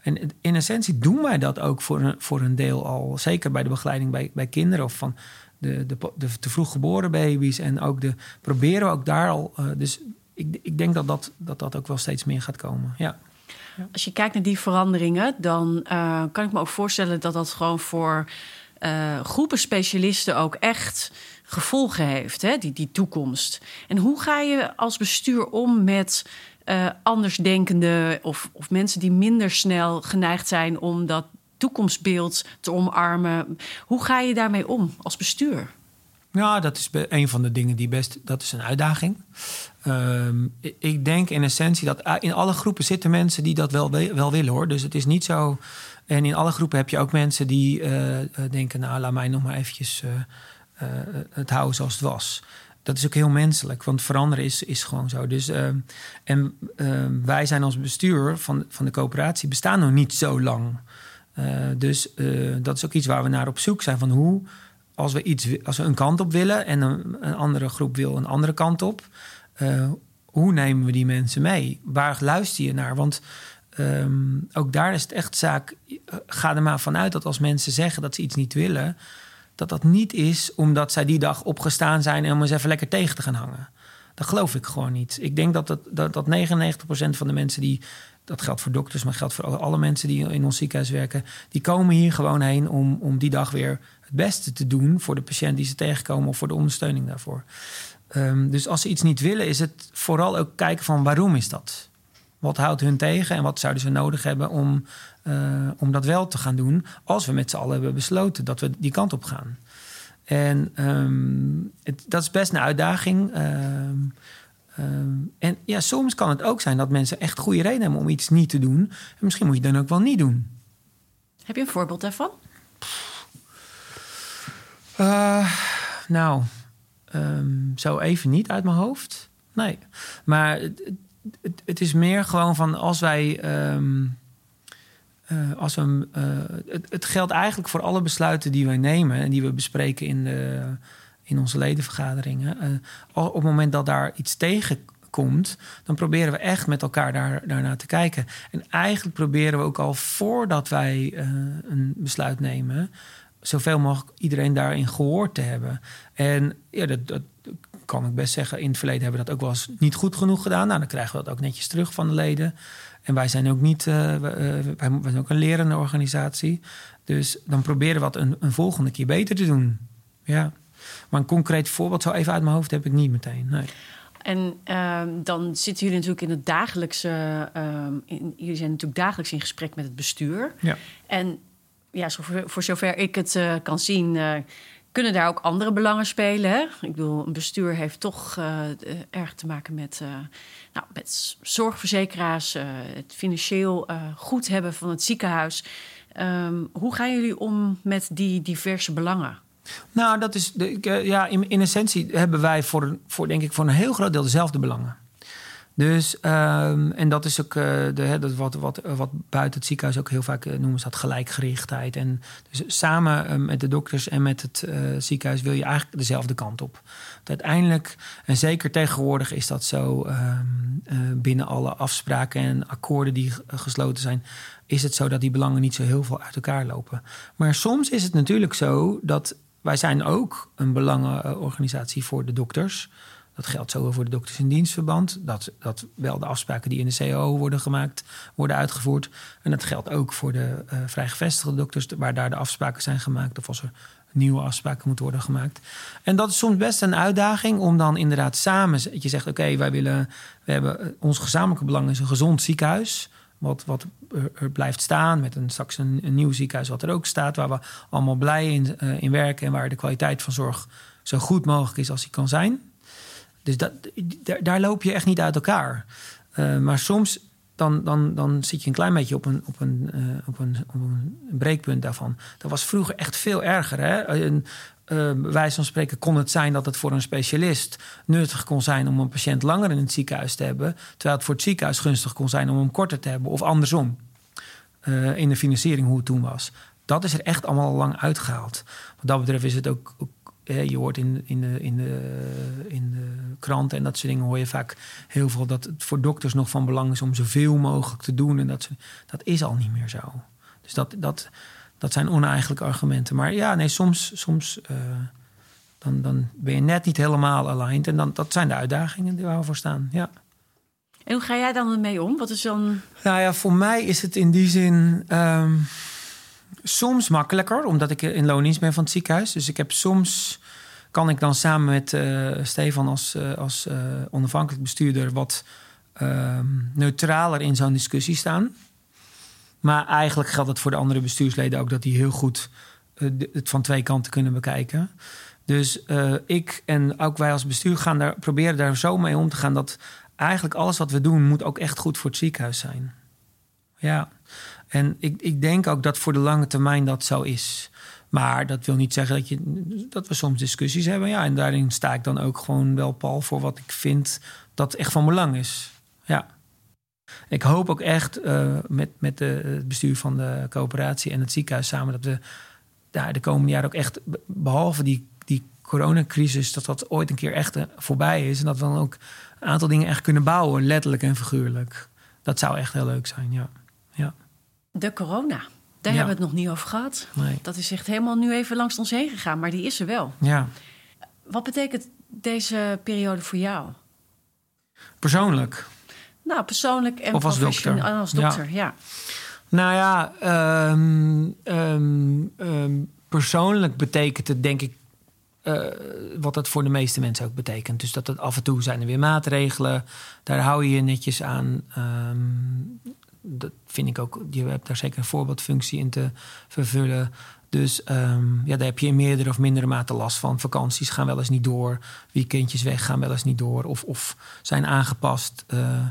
En in essentie doen wij dat ook voor een, voor een deel al. Zeker bij de begeleiding bij, bij kinderen of van de, de, de te vroeg geboren baby's. En ook de proberen we ook daar al. Dus ik, ik denk dat dat, dat dat ook wel steeds meer gaat komen. Ja. Als je kijkt naar die veranderingen, dan uh, kan ik me ook voorstellen dat dat gewoon voor uh, groepen specialisten ook echt gevolgen heeft, hè, die, die toekomst. En hoe ga je als bestuur om met uh, andersdenkende of, of mensen die minder snel geneigd zijn om dat toekomstbeeld te omarmen? Hoe ga je daarmee om als bestuur? Ja, dat is een van de dingen die best. Dat is een uitdaging. Um, ik denk in essentie dat in alle groepen zitten mensen die dat wel, wel willen hoor. Dus het is niet zo. En in alle groepen heb je ook mensen die uh, denken: nou, laat mij nog maar eventjes uh, het houden zoals het was. Dat is ook heel menselijk, want veranderen is, is gewoon zo. Dus, uh, en uh, wij zijn als bestuur van, van de coöperatie bestaan nog niet zo lang. Dus dat is ook iets waar we naar op zoek zijn. Van hoe, als we, iets, als we een kant op willen en een, andere groep wil een andere kant op, hoe nemen we die mensen mee? Waar luister je naar? Want um, ook daar is het echt zaak. Ga er maar vanuit dat als mensen zeggen dat ze iets niet willen dat dat niet is omdat zij die dag opgestaan zijn en om eens even lekker tegen te gaan hangen. Dat geloof ik gewoon niet. Ik denk dat, dat, dat, dat 99% van de mensen die. Dat geldt voor dokters, maar geldt voor alle mensen die in ons ziekenhuis werken. Die komen hier gewoon heen om, om die dag weer beste te doen voor de patiënt die ze tegenkomen of voor de ondersteuning daarvoor. Um, dus als ze iets niet willen, is het vooral ook kijken van waarom is dat? Wat houdt hun tegen en wat zouden ze nodig hebben om, uh, om dat wel te gaan doen als we met z'n allen hebben besloten dat we die kant op gaan. En um, het, dat is best een uitdaging. Um, en ja, soms kan het ook zijn dat mensen echt goede reden hebben om iets niet te doen. En misschien moet je dan ook wel niet doen. Heb je een voorbeeld daarvan? Uh, nou, zo even niet uit mijn hoofd. Nee. Maar het, het, is meer gewoon van als wij. Um, uh, als we, uh, het, geldt eigenlijk voor alle besluiten die wij nemen en die we bespreken in, de, in onze ledenvergaderingen. Op het moment dat daar iets tegenkomt, dan proberen we echt met elkaar daar, daarnaar te kijken. En eigenlijk proberen we ook al voordat wij een besluit nemen, zoveel mogelijk iedereen daarin gehoord te hebben. En ja, dat, dat kan ik best zeggen, in het verleden hebben we dat ook wel eens niet goed genoeg gedaan. Nou, dan krijgen we dat ook netjes terug van de leden. En wij zijn ook niet, uh, wij, wij zijn ook een lerende organisatie. Dus dan proberen we het een, een, volgende keer beter te doen. Ja. Maar een concreet voorbeeld, zo even uit mijn hoofd, heb ik niet meteen. Nee. En uh, dan zitten jullie natuurlijk in het dagelijkse. Uh, in, jullie zijn natuurlijk dagelijks in gesprek met het bestuur. Ja. En ja, voor, zover ik het uh, kan zien, uh, kunnen daar ook andere belangen spelen. Hè? Ik bedoel, een bestuur heeft toch uh, erg te maken met, nou, met zorgverzekeraars, het financieel goed hebben van het ziekenhuis. Um, hoe gaan jullie om met die diverse belangen? Nou, dat is de, ja, in, in essentie hebben wij voor, voor, denk ik, voor een heel groot deel dezelfde belangen. Dus, um, en dat is ook uh, de, dat wat, wat, wat buiten het ziekenhuis ook heel vaak uh, noemen ze dat gelijkgerichtheid. En dus samen uh, met de dokters en met het ziekenhuis wil je eigenlijk dezelfde kant op. Uiteindelijk, en zeker tegenwoordig is dat zo ehm, binnen alle afspraken en akkoorden die gesloten zijn, is het zo dat die belangen niet zo heel veel uit elkaar lopen. Maar soms is het natuurlijk zo dat wij zijn ook een belangenorganisatie voor de dokters. Dat geldt zowel voor de dokters in dienstverband. Dat, dat wel de afspraken die in de CAO worden gemaakt, worden uitgevoerd. En dat geldt ook voor de uh, vrijgevestigde dokters, waar daar de afspraken zijn gemaakt. Of als er nieuwe afspraken moeten worden gemaakt. En dat is soms best een uitdaging om dan inderdaad samen. Je zegt: Oké, wij willen. We hebben ons gezamenlijke belang is een gezond ziekenhuis. wat, wat er, blijft staan. Met een, straks een, nieuw ziekenhuis wat er ook staat. Waar we allemaal blij in, uh, in werken. En waar de kwaliteit van zorg zo goed mogelijk is als die kan zijn. Dus dat, daar, loop je echt niet uit elkaar. Uh, maar soms dan, dan, dan zit je een klein beetje op een, op een, uh, op een, een breekpunt daarvan. Dat was vroeger echt veel erger. Hè? Een, uh, wijze van spreken kon het zijn dat het voor een specialist nuttig kon zijn om een patiënt langer in het ziekenhuis te hebben, terwijl het voor het ziekenhuis gunstig kon zijn om hem korter te hebben, of andersom. In de financiering hoe het toen was. Dat is er echt allemaal lang uitgehaald. Wat dat betreft is het ook je hoort in, in, de, in, de, in de kranten en dat soort dingen hoor je vaak heel veel dat het voor dokters nog van belang is om zoveel mogelijk te doen. En dat, dat is al niet meer zo. Dus dat, dat, dat zijn oneigenlijke argumenten. Maar ja, nee, soms, soms uh, dan, dan ben je net niet helemaal aligned. En dan, dat zijn de uitdagingen die waar we voor staan. Ja. En hoe ga jij dan ermee om? Wat is dan. Nou ja, voor mij is het in die zin. Um, soms makkelijker, omdat ik in loondienst ben van het ziekenhuis. Dus ik heb soms kan ik dan samen met uh, Stefan als, uh, als uh, onafhankelijk bestuurder wat ehm, neutraler in zo'n discussie staan. Maar eigenlijk geldt het voor de andere bestuursleden ook dat die heel goed het van twee kanten kunnen bekijken. Dus ik en ook wij als bestuur gaan daar, proberen daar zo mee om te gaan dat eigenlijk alles wat we doen moet ook echt goed voor het ziekenhuis zijn. Ja. En ik, ik denk ook dat voor de lange termijn dat zo is. Maar dat wil niet zeggen dat, je, dat we soms discussies hebben. Ja, en daarin sta ik dan ook gewoon wel pal voor wat ik vind dat echt van belang is. Ja. Ik hoop ook echt uh, met, met het bestuur van de coöperatie en het ziekenhuis samen dat we ja, de komende jaren ook echt, behalve die, die coronacrisis, dat dat ooit een keer echt eh, voorbij is. En dat we dan ook een aantal dingen echt kunnen bouwen, letterlijk en figuurlijk. Dat zou echt heel leuk zijn, ja. De corona. Daar hebben we het nog niet over gehad. Nee. Dat is echt helemaal nu even langs ons heen gegaan, maar die is er wel. Ja. Wat betekent deze periode voor jou? Persoonlijk? Nou, persoonlijk en of als dokter. Als dokter, ja. ja. Nou ja, um, um, um, persoonlijk betekent het denk ik uh, wat dat voor de meeste mensen ook betekent. Dus dat het af en toe zijn er weer maatregelen. Daar hou je je netjes aan dat vind ik ook, je hebt daar zeker een voorbeeldfunctie in te vervullen. Dus um, ja, daar heb je in meerdere of mindere mate last van. Vakanties gaan wel eens niet door. Weekendjes weg gaan wel eens niet door. Of, of zijn aangepast. Uh,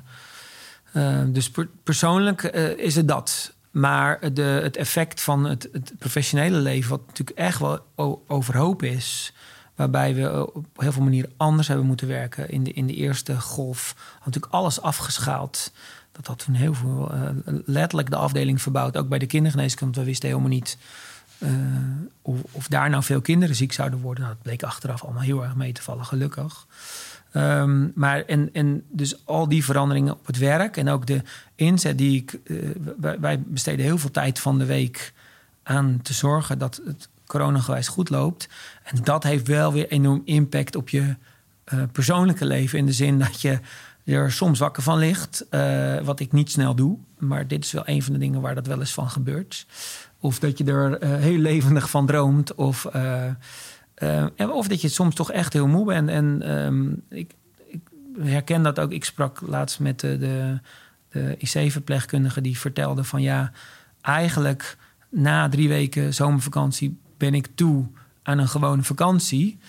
uh, dus per, persoonlijk uh, is het dat. Maar de, het effect van het, het, professionele leven, wat natuurlijk echt wel overhoop is. Waarbij we op heel veel manieren anders hebben moeten werken. In de, in de eerste golf had natuurlijk alles afgeschaald dat had toen heel veel, uh, letterlijk de afdeling verbouwd. Ook bij de kindergeneeskunde. We wisten helemaal niet uh, of, daar nou veel kinderen ziek zouden worden. Dat bleek achteraf allemaal heel erg mee te vallen, gelukkig. Um, maar en, en dus al die veranderingen op het werk en ook de inzet die ik. Wij, wij, besteden heel veel tijd van de week aan te zorgen dat het coronagewijs goed loopt. En dat heeft wel weer enorm impact op je persoonlijke leven. In de zin dat je er soms wakker van ligt. Uh, wat ik niet snel doe. Maar dit is wel een van de dingen waar dat wel eens van gebeurt. Of dat je er uh, heel levendig van droomt. Of, uh, of dat je soms toch echt heel moe bent. En um, ik, ik, herken dat ook. Ik sprak laatst met de, de, de IC-verpleegkundige die vertelde van ja, eigenlijk na drie weken zomervakantie ben ik toe aan een gewone vakantie.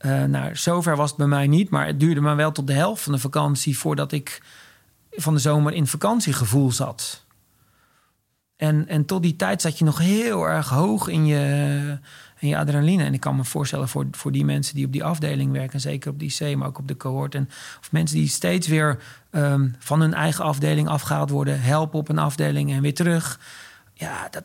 Uh, nou, zover was het bij mij niet, maar het duurde maar wel tot de helft van de vakantie voordat ik van de zomer in vakantiegevoel zat. En, en tot die tijd zat je nog heel erg hoog in je, in je adrenaline. En ik kan me voorstellen voor, voor die mensen die op die afdeling werken, zeker op die C, maar ook op de cohort. En, of mensen die steeds weer um, van hun eigen afdeling afgehaald worden, helpen op een afdeling en weer terug. Ja, dat,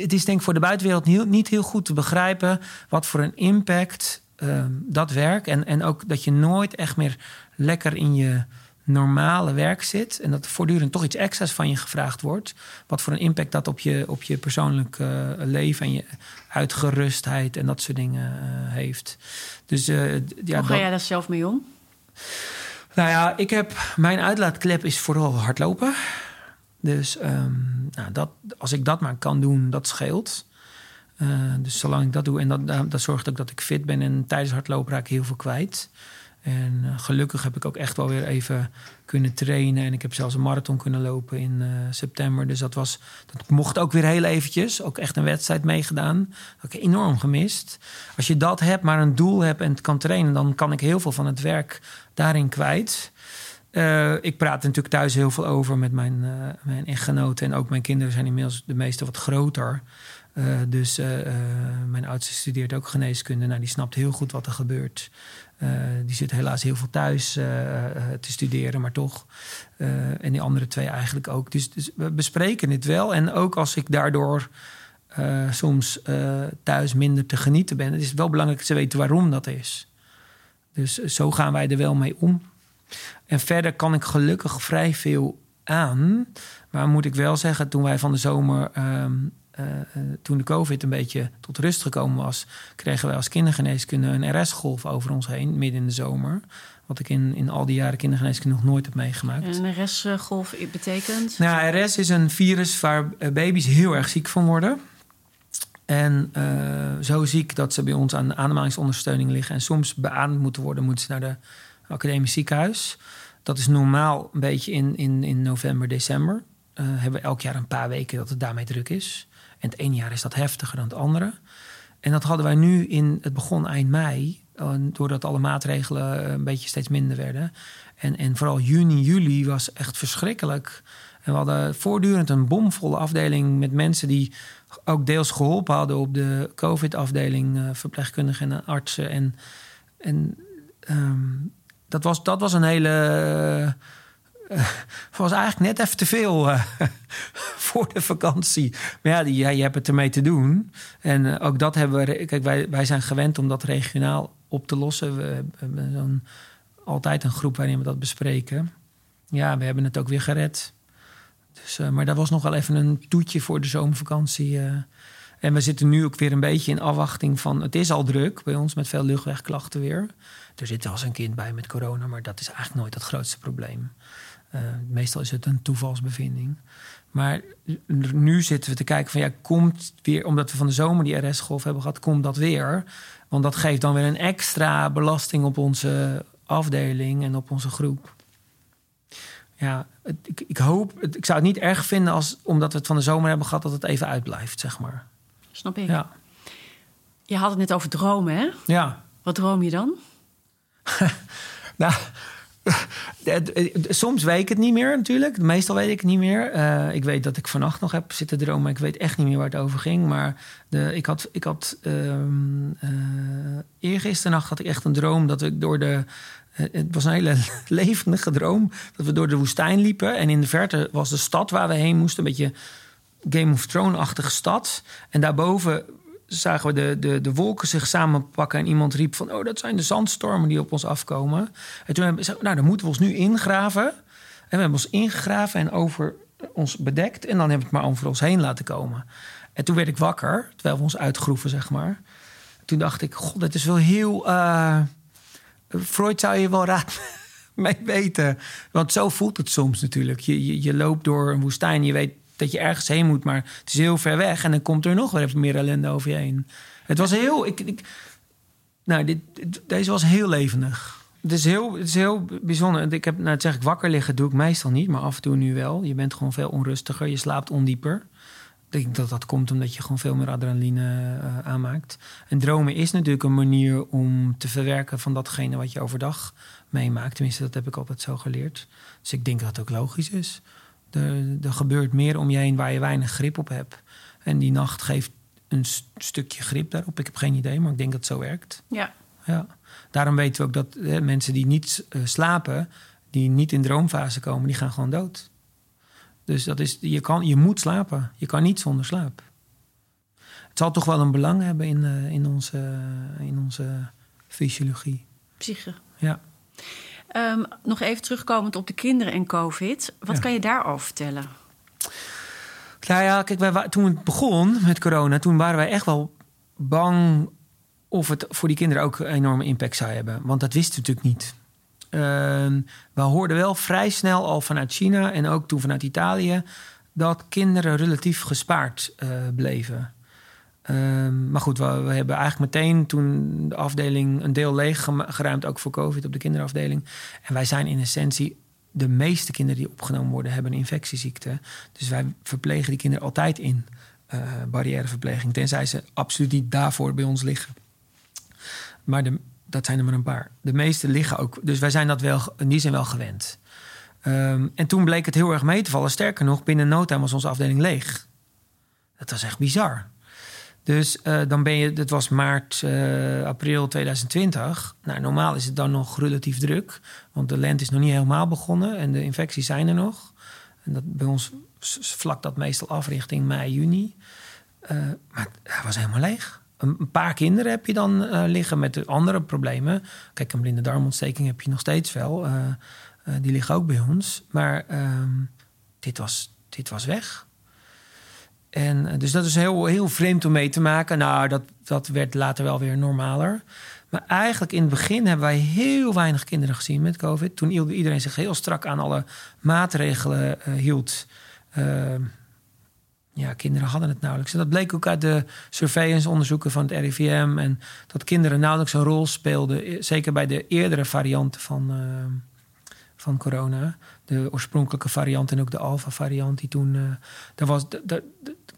het is denk ik voor de buitenwereld niet, niet heel goed te begrijpen wat voor een impact uh, dat werk en, en ook dat je nooit echt meer lekker in je normale werk zit en dat voortdurend toch iets extra's van je gevraagd wordt. Wat voor een impact dat op je, op je persoonlijk uh, leven en je uitgerustheid en dat soort dingen uh, heeft. Dus, uh, ja, Hoe ga jij daar zelf mee om? Nou ja, ik heb mijn uitlaatklep is vooral hardlopen. Dus um, nou, dat, als ik dat maar kan doen, dat scheelt. Uh, dus zolang ik dat doe, en dat, dat zorgt ook dat ik fit ben. En tijdens hardlopen raak ik heel veel kwijt. En eh, gelukkig heb ik ook echt wel weer even kunnen trainen. En ik heb zelfs een marathon kunnen lopen in uh, september. Dus dat, was, dat mocht ook weer heel eventjes. Ook echt een wedstrijd meegedaan. Dat heb ik enorm gemist. Als je dat hebt, maar een doel hebt en het kan trainen... dan kan ik heel veel van het werk daarin kwijt. Uh, ik praat natuurlijk thuis heel veel over met mijn, uh, mijn echtgenoten. En ook mijn kinderen zijn inmiddels de meeste wat groter. Uh, dus mijn oudste studeert ook geneeskunde. Nou, die snapt heel goed wat er gebeurt. die zit helaas heel veel thuis te studeren, maar toch. en die andere twee eigenlijk ook. Dus, dus, we bespreken het wel. En ook als ik daardoor soms thuis minder te genieten ben... het is wel belangrijk te weten waarom dat is. Dus zo gaan wij er wel mee om. En verder kan ik gelukkig vrij veel aan. Maar moet ik wel zeggen, toen wij van de zomer, um, uh, toen de COVID een beetje tot rust gekomen was, kregen wij als kindergeneeskunde een RS-golf over ons heen, midden in de zomer. Wat ik in, in al die jaren kindergeneeskunde nog nooit heb meegemaakt. En een RS-golf betekent? Nou, RS is een virus waar baby's heel erg ziek van worden. En uh, zo ziek dat ze bij ons aan ademhalingsondersteuning liggen. En soms beademd moeten worden, moeten ze naar de academisch ziekenhuis. Dat is normaal een beetje in, in, in november, december. Uh, hebben we elk jaar een paar weken dat het daarmee druk is. En het ene jaar is dat heftiger dan het andere. En dat hadden wij nu in het begon eind mei. Uh, doordat alle maatregelen een beetje steeds minder werden. En, en vooral juni, juli was echt verschrikkelijk. En we hadden voortdurend een bomvolle afdeling met mensen die ook deels geholpen hadden op de COVID-afdeling, verpleegkundigen en artsen. En, en um, dat was, dat was een hele. Uh, was eigenlijk net even te veel uh, voor de vakantie. Maar ja, die, ja, je hebt het ermee te doen. En uh, ook dat hebben we. Kijk, wij, wij zijn gewend om dat regionaal op te lossen. We hebben altijd een groep waarin we dat bespreken. Ja, we hebben het ook weer gered. Dus, maar dat was nog wel even een toetje voor de zomervakantie. en we zitten nu ook weer een beetje in afwachting van. Het is al druk bij ons met veel luchtwegklachten weer. Er zit wel eens een kind bij met corona, maar dat is eigenlijk nooit het grootste probleem. Uh, meestal is het een toevalsbevinding. Maar nu zitten we te kijken van ja, komt weer, omdat we van de zomer die RS-golf hebben gehad, komt dat weer? Want dat geeft dan weer een extra belasting op onze afdeling en op onze groep. Ja, het, ik, ik, hoop, het, ik zou het niet erg vinden als, omdat we het van de zomer hebben gehad, dat het even uitblijft, zeg maar. Snap ik. Ja. Je had het net over dromen, hè? Ja. Wat droom je dan? nou, soms weet ik het niet meer natuurlijk. Meestal weet ik het niet meer. Uh, ik weet dat ik vannacht nog heb zitten dromen. Ik weet echt niet meer waar het over ging. Maar de, ik had, ik had um, eergisteren had ik echt een droom dat ik door de... Uh, het was een hele levendige droom. Dat we door de woestijn liepen. En in de verte was de stad waar we heen moesten. Een beetje Game of Thrones-achtige stad. En daarboven zagen we de, de, de wolken zich samenpakken. En iemand riep van, oh, dat zijn de zandstormen die op ons afkomen. En toen hebben we nou, dan moeten we ons nu ingraven. En we hebben ons ingegraven en over ons bedekt. En dan hebben we het maar over ons heen laten komen. En toen werd ik wakker, terwijl we ons uitgroeven, zeg maar. Toen dacht ik, god, dat is wel heel... Uh, Freud zou je wel raad mee weten. Want zo voelt het soms natuurlijk. Je, je, je loopt door een woestijn, je weet dat je ergens heen moet, maar het is heel ver weg. En dan komt er nog weer meer ellende over je heen. Het was heel. Ik, ik, nou, dit, deze was heel levendig. Het is heel, het is heel bijzonder. Ik heb, nou, zeg ik, wakker liggen doe ik meestal niet, maar af en toe nu wel. Je bent gewoon veel onrustiger, je slaapt ondieper. Ik denk dat dat komt omdat je gewoon veel meer adrenaline uh, aanmaakt. En dromen is natuurlijk een manier om te verwerken van datgene wat je overdag meemaakt. Tenminste, dat heb ik altijd zo geleerd. Dus ik denk dat het ook logisch is. Er, er gebeurt meer om je heen waar je weinig grip op hebt. En die nacht geeft een stukje grip daarop. Ik heb geen idee, maar ik denk dat het zo werkt. Ja. ja. Daarom weten we ook dat hè, mensen die niet uh, slapen, die niet in droomfase komen, die gaan gewoon dood. Dus dat is, je, kan, je moet slapen. Je kan niet zonder slaap. Het zal toch wel een belang hebben in, uh, in, onze, in onze fysiologie. Psyche. Ja. Um, nog even terugkomend op de kinderen en COVID. Wat ja. kan je daarover vertellen? Nou ja, kijk, wij, toen het begon met corona, toen waren wij echt wel bang of het voor die kinderen ook een enorme impact zou hebben. Want dat wisten we natuurlijk niet. Uh, we hoorden wel vrij snel al vanuit China en ook toen vanuit Italië dat kinderen relatief gespaard uh, bleven. Ehm, maar goed, we, hebben eigenlijk meteen toen de afdeling een deel leeg geruimd, ook voor COVID op de kinderafdeling. En wij zijn in essentie de meeste kinderen die opgenomen worden, hebben een infectieziekte. Dus wij verplegen die kinderen altijd in uh, barrièreverpleging, tenzij ze absoluut niet daarvoor bij ons liggen. Maar dat zijn er maar een paar. De meeste liggen ook. Dus wij zijn dat wel, in die zijn wel gewend. Um, en toen bleek het heel erg mee te vallen. Sterker nog, binnen no was onze afdeling leeg. Dat was echt bizar. Dus uh, dan ben je, het was maart, uh, april 2020. Nou, normaal is het dan nog relatief druk, want de lente is nog niet helemaal begonnen en de infecties zijn er nog. En dat, bij ons vlak dat meestal af richting mei, juni. Uh, maar het was helemaal leeg. Een, paar kinderen heb je dan liggen met andere problemen. Kijk, een blinde darmontsteking heb je nog steeds wel. die liggen ook bij ons. Maar ehm, dit, was, dit was weg. En, eh, dus dat is heel, heel vreemd om mee te maken. Nou, dat, dat werd later wel weer normaler. Maar eigenlijk in het begin hebben wij heel weinig kinderen gezien met COVID. Toen iedereen zich heel strak aan alle maatregelen uh, hield. Uh, ja, kinderen hadden het nauwelijks. En dat bleek ook uit de surveillance-onderzoeken van het RIVM. En dat kinderen nauwelijks een rol speelden. Eh, zeker bij de eerdere varianten van, van corona. De oorspronkelijke variant en ook de alpha-variant. Die toen. Daar was,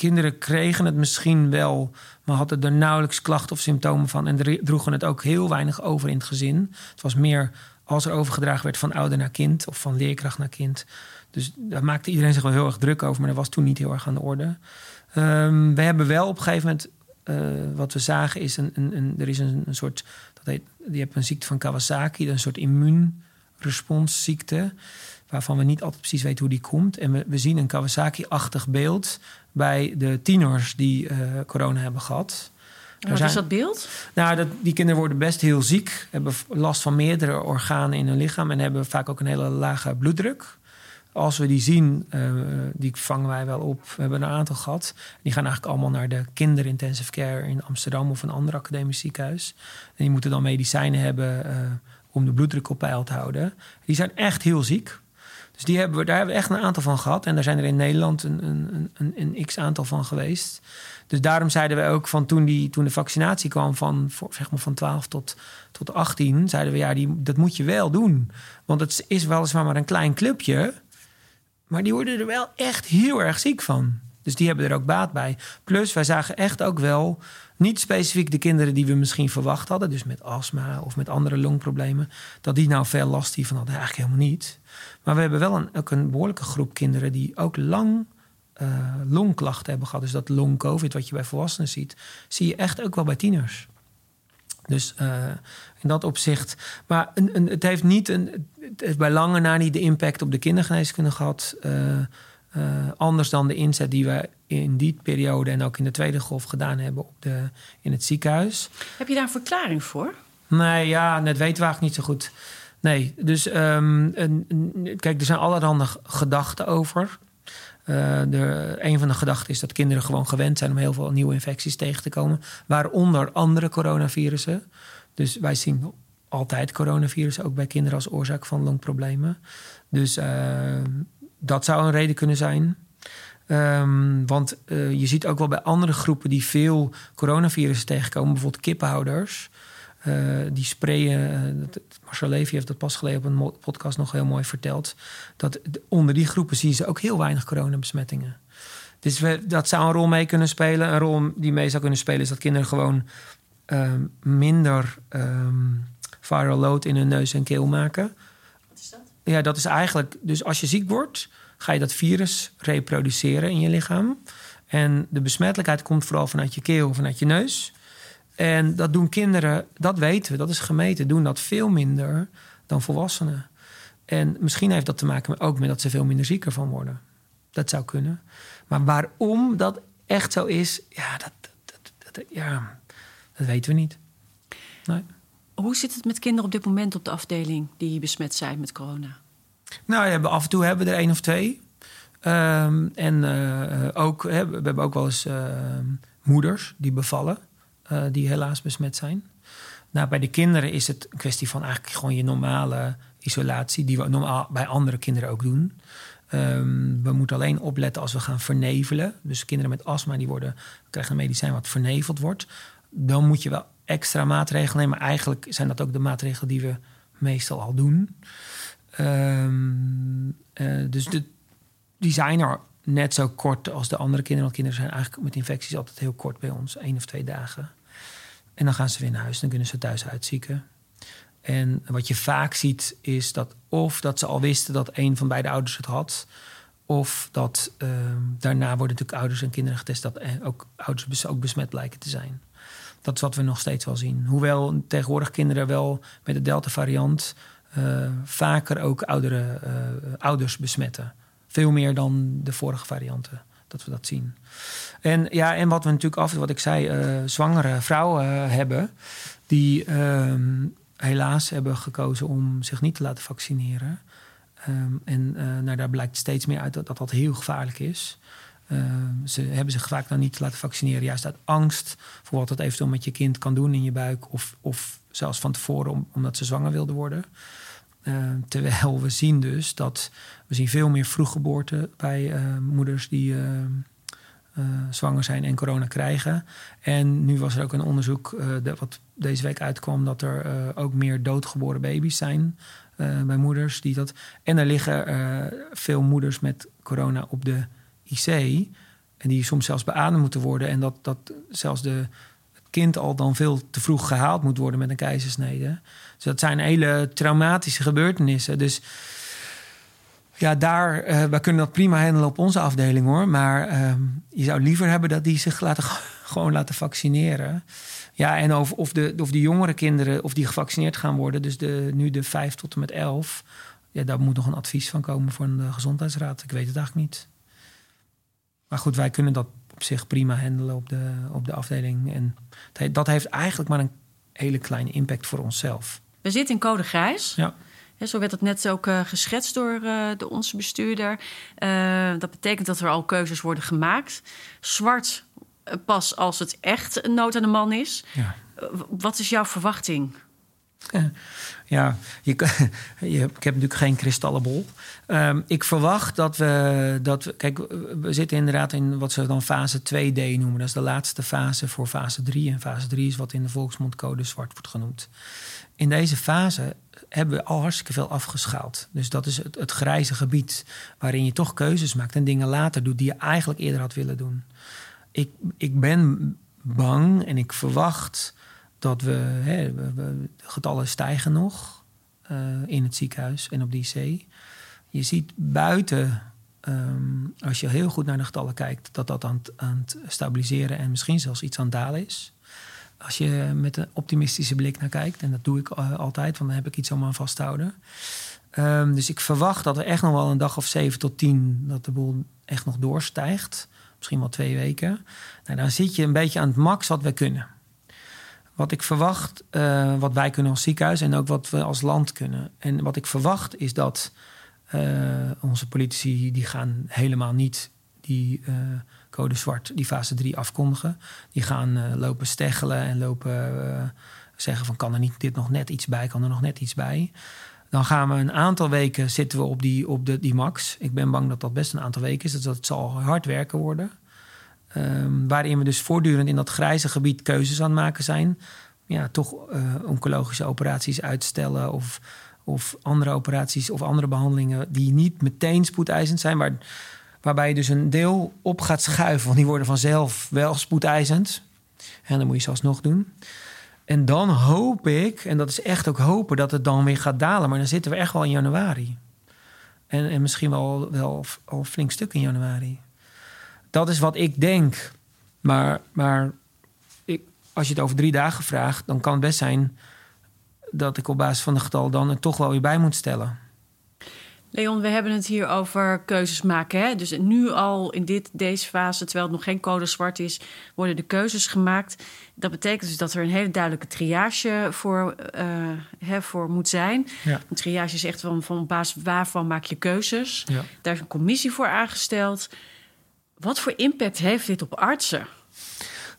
kinderen kregen het misschien wel, maar hadden er nauwelijks klachten of symptomen van. En droegen het ook heel weinig over in het gezin. Het was meer als er overgedragen werd van ouder naar kind of van leerkracht naar kind. Dus daar maakte iedereen zich wel heel erg druk over, maar dat was toen niet heel erg aan de orde. Um, we hebben wel op een gegeven moment, uh, wat we zagen, is een, een, een er is een, soort, dat heet, die hebt een ziekte van Kawasaki, een soort immuunresponsziekte waarvan we niet altijd precies weten hoe die komt. En we zien een Kawasaki-achtig beeld bij de tieners die uh, corona hebben gehad. Wat zijn, is dat beeld? Nou, dat, die kinderen worden best heel ziek, hebben last van meerdere organen in hun lichaam en hebben vaak ook een hele lage bloeddruk. Als we die zien, uh, die vangen wij wel op. We hebben een aantal gehad. Die gaan eigenlijk allemaal naar de kinderintensive care in Amsterdam of een ander academisch ziekenhuis. En die moeten dan medicijnen hebben uh, om de bloeddruk op peil te houden. Die zijn echt heel ziek. Dus die hebben we, daar hebben we echt een aantal van gehad. En daar zijn er in Nederland een, een, een, een x-aantal van geweest. Dus daarom zeiden we ook van toen, die, toen de vaccinatie kwam van, zeg maar van 12 tot, tot 18, zeiden we ja, die, dat moet je wel doen. Want het is weliswaar maar een klein clubje, maar die worden er wel echt heel erg ziek van. Dus die hebben er ook baat bij. Plus, wij zagen echt ook wel, niet specifiek de kinderen die we misschien verwacht hadden, dus met astma of met andere longproblemen, dat die nou veel last hiervan hadden. Eigenlijk helemaal niet. Maar we hebben wel een, ook een behoorlijke groep kinderen die ook lang uh, longklachten hebben gehad. Dus dat long-covid, wat je bij volwassenen ziet, zie je echt ook wel bij tieners. Dus uh, in dat opzicht. Maar een, een, het heeft niet een, het heeft bij lange na niet de impact op de kindergeneeskunde gehad. Uh, anders dan de inzet die we in die periode en ook in de tweede golf gedaan hebben op de, in het ziekenhuis. Heb je daar een verklaring voor? Nee, ja, dat weten we eigenlijk niet zo goed. Nee, dus um, een, een, kijk, er zijn allerhande gedachten over. Uh, de, een van de gedachten is dat kinderen gewoon gewend zijn om heel veel nieuwe infecties tegen te komen, waaronder andere coronavirussen. Dus wij zien altijd coronavirussen, ook bij kinderen als oorzaak van longproblemen. Dus uh, dat zou een reden kunnen zijn. Um, want uh, je ziet ook wel bij andere groepen die veel coronavirussen tegenkomen, bijvoorbeeld kippenhouders. Uh, die sprayen, uh, Marcel Levy heeft dat pas geleden op een podcast nog heel mooi verteld. Dat onder die groepen zien ze ook heel weinig coronabesmettingen. Dus dat zou een rol mee kunnen spelen. Een rol die mee zou kunnen spelen is dat kinderen gewoon uh, minder um, viral load in hun neus en keel maken. Ja, dat is eigenlijk. Dus als je ziek wordt, ga je dat virus reproduceren in je lichaam. En de besmettelijkheid komt vooral vanuit je keel, vanuit je neus. En dat doen kinderen, dat weten we, dat is gemeten, doen dat veel minder dan volwassenen. En misschien heeft dat te maken ook met dat ze veel minder zieker van worden. Dat zou kunnen. Maar waarom dat echt zo is, ja, dat, dat, dat ja, dat weten we niet. Nee. Hoe zit het met kinderen op dit moment op de afdeling die besmet zijn met corona? Nou, af en toe hebben we er één of twee. Um, en uh, ook, we hebben ook wel eens uh, moeders die bevallen. Uh, die helaas besmet zijn. Nou, bij de kinderen is het een kwestie van eigenlijk gewoon je normale isolatie, die we normaal bij andere kinderen ook doen. Ehm, we moeten alleen opletten als we gaan vernevelen. Dus kinderen met astma die worden, krijgen een medicijn wat verneveld wordt. Dan moet je wel extra maatregelen nemen. Maar eigenlijk zijn dat ook de maatregelen die we meestal al doen. Ehm, eh, dus de, die zijn er net zo kort als de andere kinderen. Want kinderen zijn eigenlijk met infecties altijd heel kort bij ons. één of twee dagen. En dan gaan ze weer naar huis. Dan kunnen ze thuis uitzieken. En wat je vaak ziet is dat of dat ze al wisten dat een van beide ouders het had. Of dat uh, daarna worden natuurlijk ouders en kinderen getest dat ook ouders ook besmet blijken te zijn. Dat is wat we nog steeds wel zien. Hoewel tegenwoordig kinderen wel met de Delta-variant uh, vaker ook oudere, uh, ouders besmetten. Veel meer dan de vorige varianten, dat we dat zien. En, ja, en wat we natuurlijk af, wat ik zei, uh, zwangere vrouwen hebben, die ehm, helaas hebben gekozen om zich niet te laten vaccineren. Um, en nou, daar blijkt steeds meer uit dat, dat heel gevaarlijk is. Uh, ze hebben zich vaak dan niet laten vaccineren, juist uit angst voor wat het eventueel met je kind kan doen in je buik, of, of zelfs van tevoren om, omdat ze zwanger wilden worden. Uh, terwijl we zien dus dat we zien veel meer vroeggeboorte bij uh, moeders die zwanger zijn en corona krijgen. En nu was er ook een onderzoek dat wat deze week uitkwam dat er ook meer doodgeboren baby's zijn bij moeders die dat. En er liggen veel moeders met corona op de IC. En die soms zelfs beademd moeten worden. En dat, dat zelfs de, kind al dan veel te vroeg gehaald moet worden met een keizersnede. Dus dat zijn hele traumatische gebeurtenissen. Dus ja, daar, uh, wij kunnen dat prima handelen op onze afdeling hoor. Maar uh, je zou liever hebben dat die zich laten, gewoon laten vaccineren. Ja, en of, of, de, of de jongere kinderen, of die gevaccineerd gaan worden. Dus de, nu de 5 tot en met 11. Ja, daar moet nog een advies van komen voor een gezondheidsraad. Ik weet het eigenlijk niet. Maar goed, wij kunnen dat op zich prima handelen op de, op de afdeling. En dat heeft eigenlijk maar een hele kleine impact voor onszelf. We zitten in code grijs. Ja. zo werd het net ook uh, geschetst door uh, de onze bestuurder. Uh, dat betekent dat er al keuzes worden gemaakt. Zwart pas als het echt een nood aan de man is. Ja. wat is jouw verwachting? Ja, je, je, ik heb natuurlijk geen kristallenbol. Um, ik verwacht dat we, dat we. Kijk, we zitten inderdaad in wat ze dan fase 2D noemen. Dat is de laatste fase voor fase 3. En fase 3 is wat in de volksmondcode zwart wordt genoemd. In deze fase hebben we al hartstikke veel afgeschaald. Dus dat is het, het grijze gebied waarin je toch keuzes maakt en dingen later doet die je eigenlijk eerder had willen doen. Ik, ik ben bang en ik verwacht dat we, hè, getallen stijgen nog uh, in het ziekenhuis en op de IC. Je ziet buiten, um, als je heel goed naar de getallen kijkt, dat dat aan, aan het stabiliseren en misschien zelfs iets aan het dalen is. Als je met een optimistische blik naar kijkt, en dat doe ik uh, altijd, want dan heb ik iets om aan vast te houden. Um, dus ik verwacht dat er echt nog wel een dag of zeven tot tien, dat de boel echt nog doorstijgt. Misschien wel twee weken. Nou, dan zit je een beetje aan het max wat we kunnen. Wat ik verwacht, uh, wat wij kunnen als ziekenhuis en ook wat we als land kunnen. En wat ik verwacht is dat uh, onze politici die gaan helemaal niet die uh, code zwart, die fase 3 afkondigen. Die gaan lopen steggelen en lopen zeggen van kan er niet dit nog net iets bij, kan er nog net iets bij. Dan gaan we een aantal weken zitten we op die, op de, die max. Ik ben bang dat dat best een aantal weken is. Dat, dat zal hard werken worden. Um, waarin we dus voortdurend in dat grijze gebied keuzes aan het maken zijn. Ja, toch uh, oncologische operaties uitstellen of, of andere operaties of andere behandelingen die niet meteen spoedeisend zijn, maar waarbij je dus een deel op gaat schuiven, want die worden vanzelf wel spoedeisend. En dan moet je zelfs nog doen. En dan hoop ik, en dat is echt ook hopen, dat het dan weer gaat dalen. Maar dan zitten we echt wel in januari. En, en misschien wel, wel al flink stuk in januari. Dat is wat ik denk. Maar, maar ik, als je het over drie dagen vraagt, dan kan het best zijn dat ik op basis van de getal dan er toch wel weer bij moet stellen. Leon, we hebben het hier over keuzes maken. Hè? Dus nu al in dit, deze fase, terwijl het nog geen code zwart is, worden de keuzes gemaakt. Dat betekent dus dat er een hele duidelijke triage voor, uh, hè, voor moet zijn. Ja. Een triage is echt van, van basis waarvan maak je keuzes. Ja. Daar is een commissie voor aangesteld. Wat voor impact heeft dit op artsen?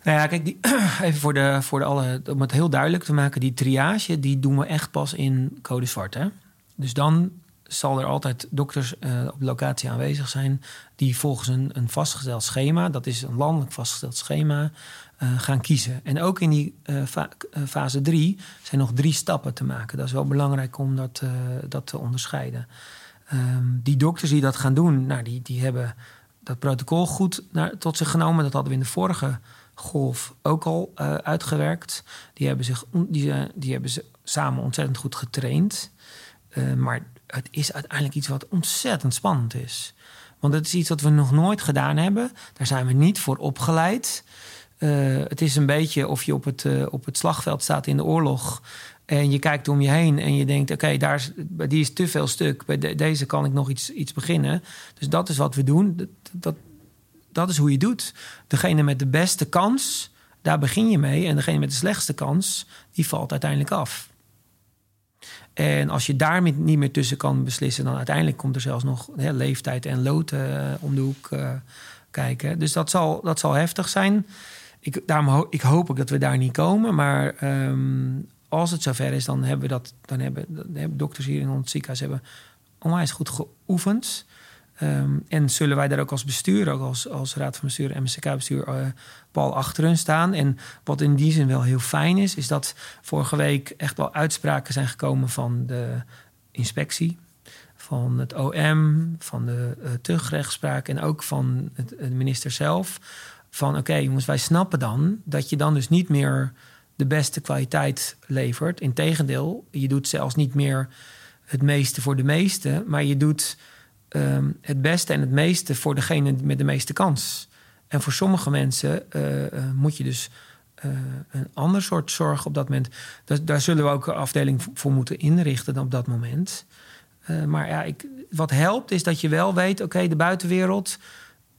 Nou ja, kijk, die, even voor de, voor de alle, om het heel duidelijk te maken, die triage, die doen we echt pas in code zwart. Hè? Dus dan zal er altijd dokters uh, op locatie aanwezig zijn die volgens een, een vastgesteld schema, dat is een landelijk vastgesteld schema, uh, gaan kiezen. En ook in die uh, fase 3 zijn nog drie stappen te maken. Dat is wel belangrijk om dat, dat te onderscheiden. Um, die dokters die dat gaan doen, nou, die, die hebben dat protocol goed naar, tot zich genomen. Dat hadden we in de vorige golf ook al uitgewerkt. Die hebben, zich, die, die hebben ze samen ontzettend goed getraind. maar het is uiteindelijk iets wat ontzettend spannend is. Want het is iets wat we nog nooit gedaan hebben. Daar zijn we niet voor opgeleid. Het is een beetje of je op het, op het slagveld staat in de oorlog. En je kijkt om je heen en je denkt: oké, daar bij die is te veel stuk. Bij de, deze kan ik nog iets, iets beginnen. Dus dat is wat we doen. Dat, dat, dat is hoe je doet. Degene met de beste kans, daar begin je mee. En degene met de slechtste kans, die valt uiteindelijk af. En als je daar niet meer tussen kan beslissen, dan uiteindelijk komt er zelfs nog leeftijd en lood uh, om de hoek uh, kijken. Dus dat zal, dat zal heftig zijn. Ik, daarom ik hoop ook dat we daar niet komen. Maar um, als het zover is, dan hebben we dat. Dan hebben, dan hebben dokters hier in ons ziekenhuis hebben onwijs goed geoefend. Um, en zullen wij daar ook als bestuur, ook als, als raad van bestuur en MCK-bestuur, uh, pal achter hun staan. En wat in die zin wel heel fijn is, is dat vorige week echt wel uitspraken zijn gekomen van de inspectie, van het OM, van de uh, en ook van het, de minister zelf. Van oké, jongens, wij snappen dan dat je dan dus niet meer de beste kwaliteit levert. Integendeel, je doet zelfs niet meer het meeste voor de meeste, maar je doet um, het beste en het meeste voor degene met de meeste kans. En voor sommige mensen uh, uh, moet je dus uh, een ander soort zorg op dat moment. Dat, daar zullen we ook een afdeling voor moeten inrichten dan op dat moment. maar ja, ik, wat helpt is dat je wel weet: oké, de buitenwereld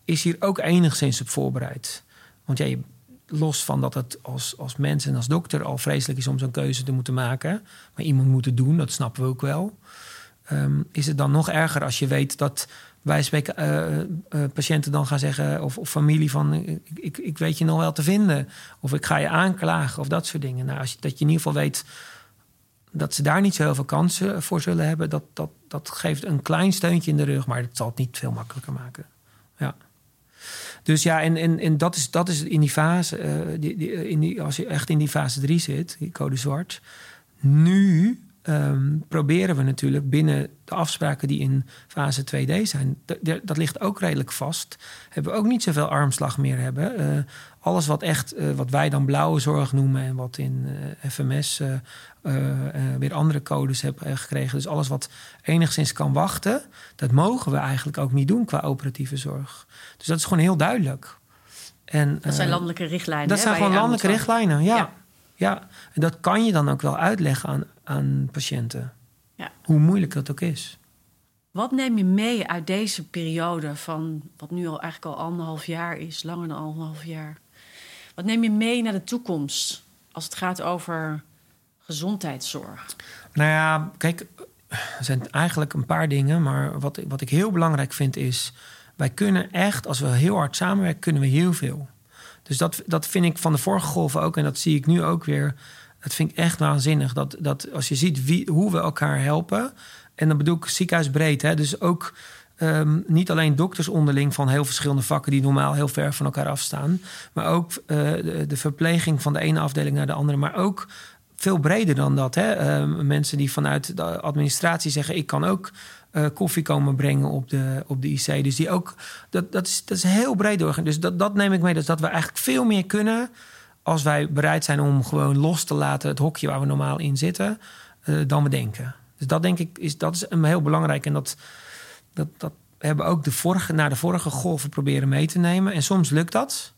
is hier ook enigszins op voorbereid. Want ja, je, los van dat het als, als mens en als dokter al vreselijk is om zo'n keuze te moeten maken, maar iemand moet het doen, dat snappen we ook wel. Um, is het dan nog erger als je weet dat wij uh, uh, patiënten dan gaan zeggen, of, of familie van ik, ik, ik, weet je nog wel te vinden, of ik ga je aanklagen of dat soort dingen. Nou, als je, dat je in ieder geval weet dat ze daar niet zo heel veel kansen voor zullen hebben, dat, dat, dat geeft een klein steuntje in de rug, maar het zal het niet veel makkelijker maken. Dus ja, en, en, en dat, is, dat is in die fase, uh, die, die, in die, als je echt in die fase 3 zit, die code zwart. Nu um, proberen we natuurlijk binnen de afspraken die in fase 2D zijn, dat ligt ook redelijk vast. Hebben we ook niet zoveel armslag meer hebben. Uh, alles wat echt, uh, wat wij dan blauwe zorg noemen en wat in uh, FMS weer andere codes hebben gekregen. Dus alles wat enigszins kan wachten, dat mogen we eigenlijk ook niet doen qua operatieve zorg. Dus dat is gewoon heel duidelijk. En, dat zijn landelijke richtlijnen. Dat zijn gewoon landelijke richtlijnen, ja. ja. ja. en dat kan je dan ook wel uitleggen aan, aan patiënten. Ja. Hoe moeilijk dat ook is. Wat neem je mee uit deze periode van wat nu al eigenlijk al anderhalf jaar is, langer dan anderhalf jaar? Wat neem je mee naar de toekomst als het gaat over gezondheidszorg? Nou ja, kijk, er zijn eigenlijk een paar dingen, maar wat, wat ik heel belangrijk vind is, wij kunnen echt, als we heel hard samenwerken, kunnen we heel veel. Dus dat, dat vind ik van de vorige golven ook, en dat zie ik nu ook weer dat vind ik echt waanzinnig. Dat, dat als je ziet wie, hoe we elkaar helpen. En dan bedoel ik ziekenhuisbreed. Hè, dus ook um, niet alleen dokters onderling van heel verschillende vakken die normaal heel ver van elkaar afstaan. Maar ook uh, de, verpleging van de ene afdeling naar de andere. Maar ook veel breder dan dat. Hè? Uh, mensen die vanuit de administratie zeggen: ik kan ook. Uh, koffie komen brengen op de, op de IC. Dus die ook, dat, dat, is, dat is heel breed doorgaan. Dus dat, dat neem ik mee, dus dat we eigenlijk veel meer kunnen als wij bereid zijn om gewoon los te laten het hokje waar we normaal in zitten, uh, dan we denken. Dus dat denk ik is, dat is een heel belangrijk. En dat, dat, dat hebben ook de vorige, naar de vorige golven proberen mee te nemen. En soms lukt dat.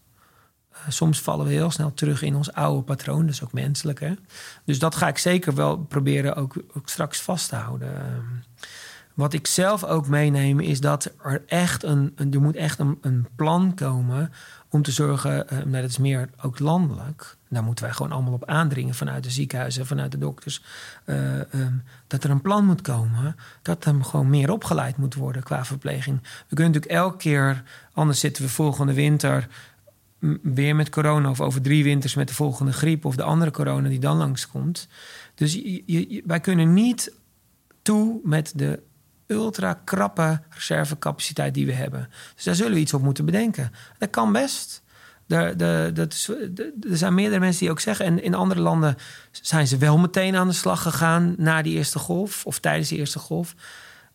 Uh, soms vallen we heel snel terug in ons oude patroon. Dat is ook menselijk. Hè? Dus dat ga ik zeker wel proberen ook, ook straks vast te houden. Wat ik zelf ook meeneem is dat er echt een, een er moet echt een, een plan komen om te zorgen, uh, dat is meer ook landelijk. Daar moeten wij gewoon allemaal op aandringen vanuit de ziekenhuizen, vanuit de dokters. Uh, um, dat er een plan moet komen, dat er gewoon meer opgeleid moet worden qua verpleging. We kunnen natuurlijk elke keer, anders zitten we volgende winter weer met corona of over drie winters met de volgende griep of de andere corona die dan langskomt. Dus je, wij kunnen niet toe met de ultra krappe reservecapaciteit die we hebben. Dus daar zullen we iets op moeten bedenken. Dat kan best. Er, de, zijn meerdere mensen die ook zeggen. En in andere landen zijn ze wel meteen aan de slag gegaan na die eerste golf of tijdens die eerste golf.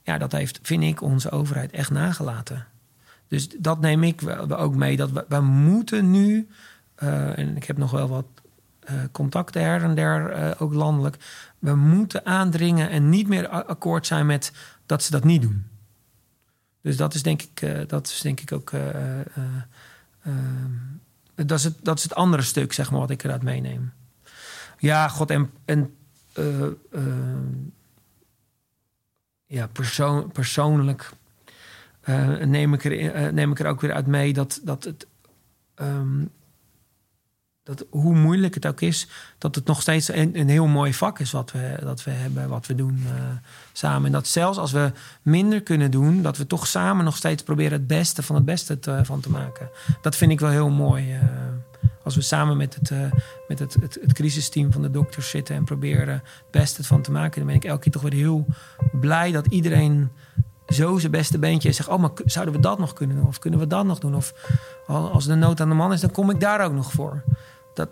Ja, dat heeft, vind ik, onze overheid echt nagelaten. Dus dat neem ik ook mee. Dat we, moeten nu, uh, en ik heb nog wel wat contacten her en der, uh, ook landelijk. We moeten aandringen en niet meer akkoord zijn met dat ze dat niet doen. Dus dat is denk ik, dat is denk ik ook. dat, is het, dat is het andere stuk, zeg maar, wat ik eruit meeneem. Ja, god, en. en ja, persoon, persoonlijk neem, ik er, neem ik er ook weer uit mee dat, dat het. Um, dat hoe moeilijk het ook is, dat het nog steeds een, een heel mooi vak is wat we, dat we hebben, wat we doen uh, samen. En dat zelfs als we minder kunnen doen, dat we toch samen nog steeds proberen het beste van het beste te, van te maken. Dat vind ik wel heel mooi. als we samen met, het, met het, het, het, crisisteam van de dokters zitten en proberen het beste van te maken, dan ben ik elke keer toch weer heel blij dat iedereen zo zijn beste beentje en zegt: Oh, maar zouden we dat nog kunnen doen? Of kunnen we dat nog doen? Of als de nood aan de man is, dan kom ik daar ook nog voor. Dat,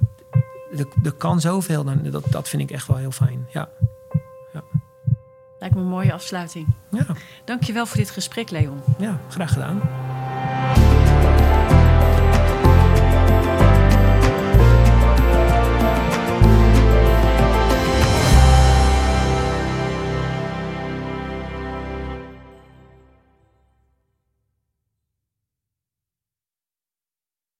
er, kan zoveel, dan, dat, dat vind ik echt wel heel fijn. Ja. ja. Lijkt me een mooie afsluiting. Ja. Dankjewel voor dit gesprek, Leon. Ja, graag gedaan.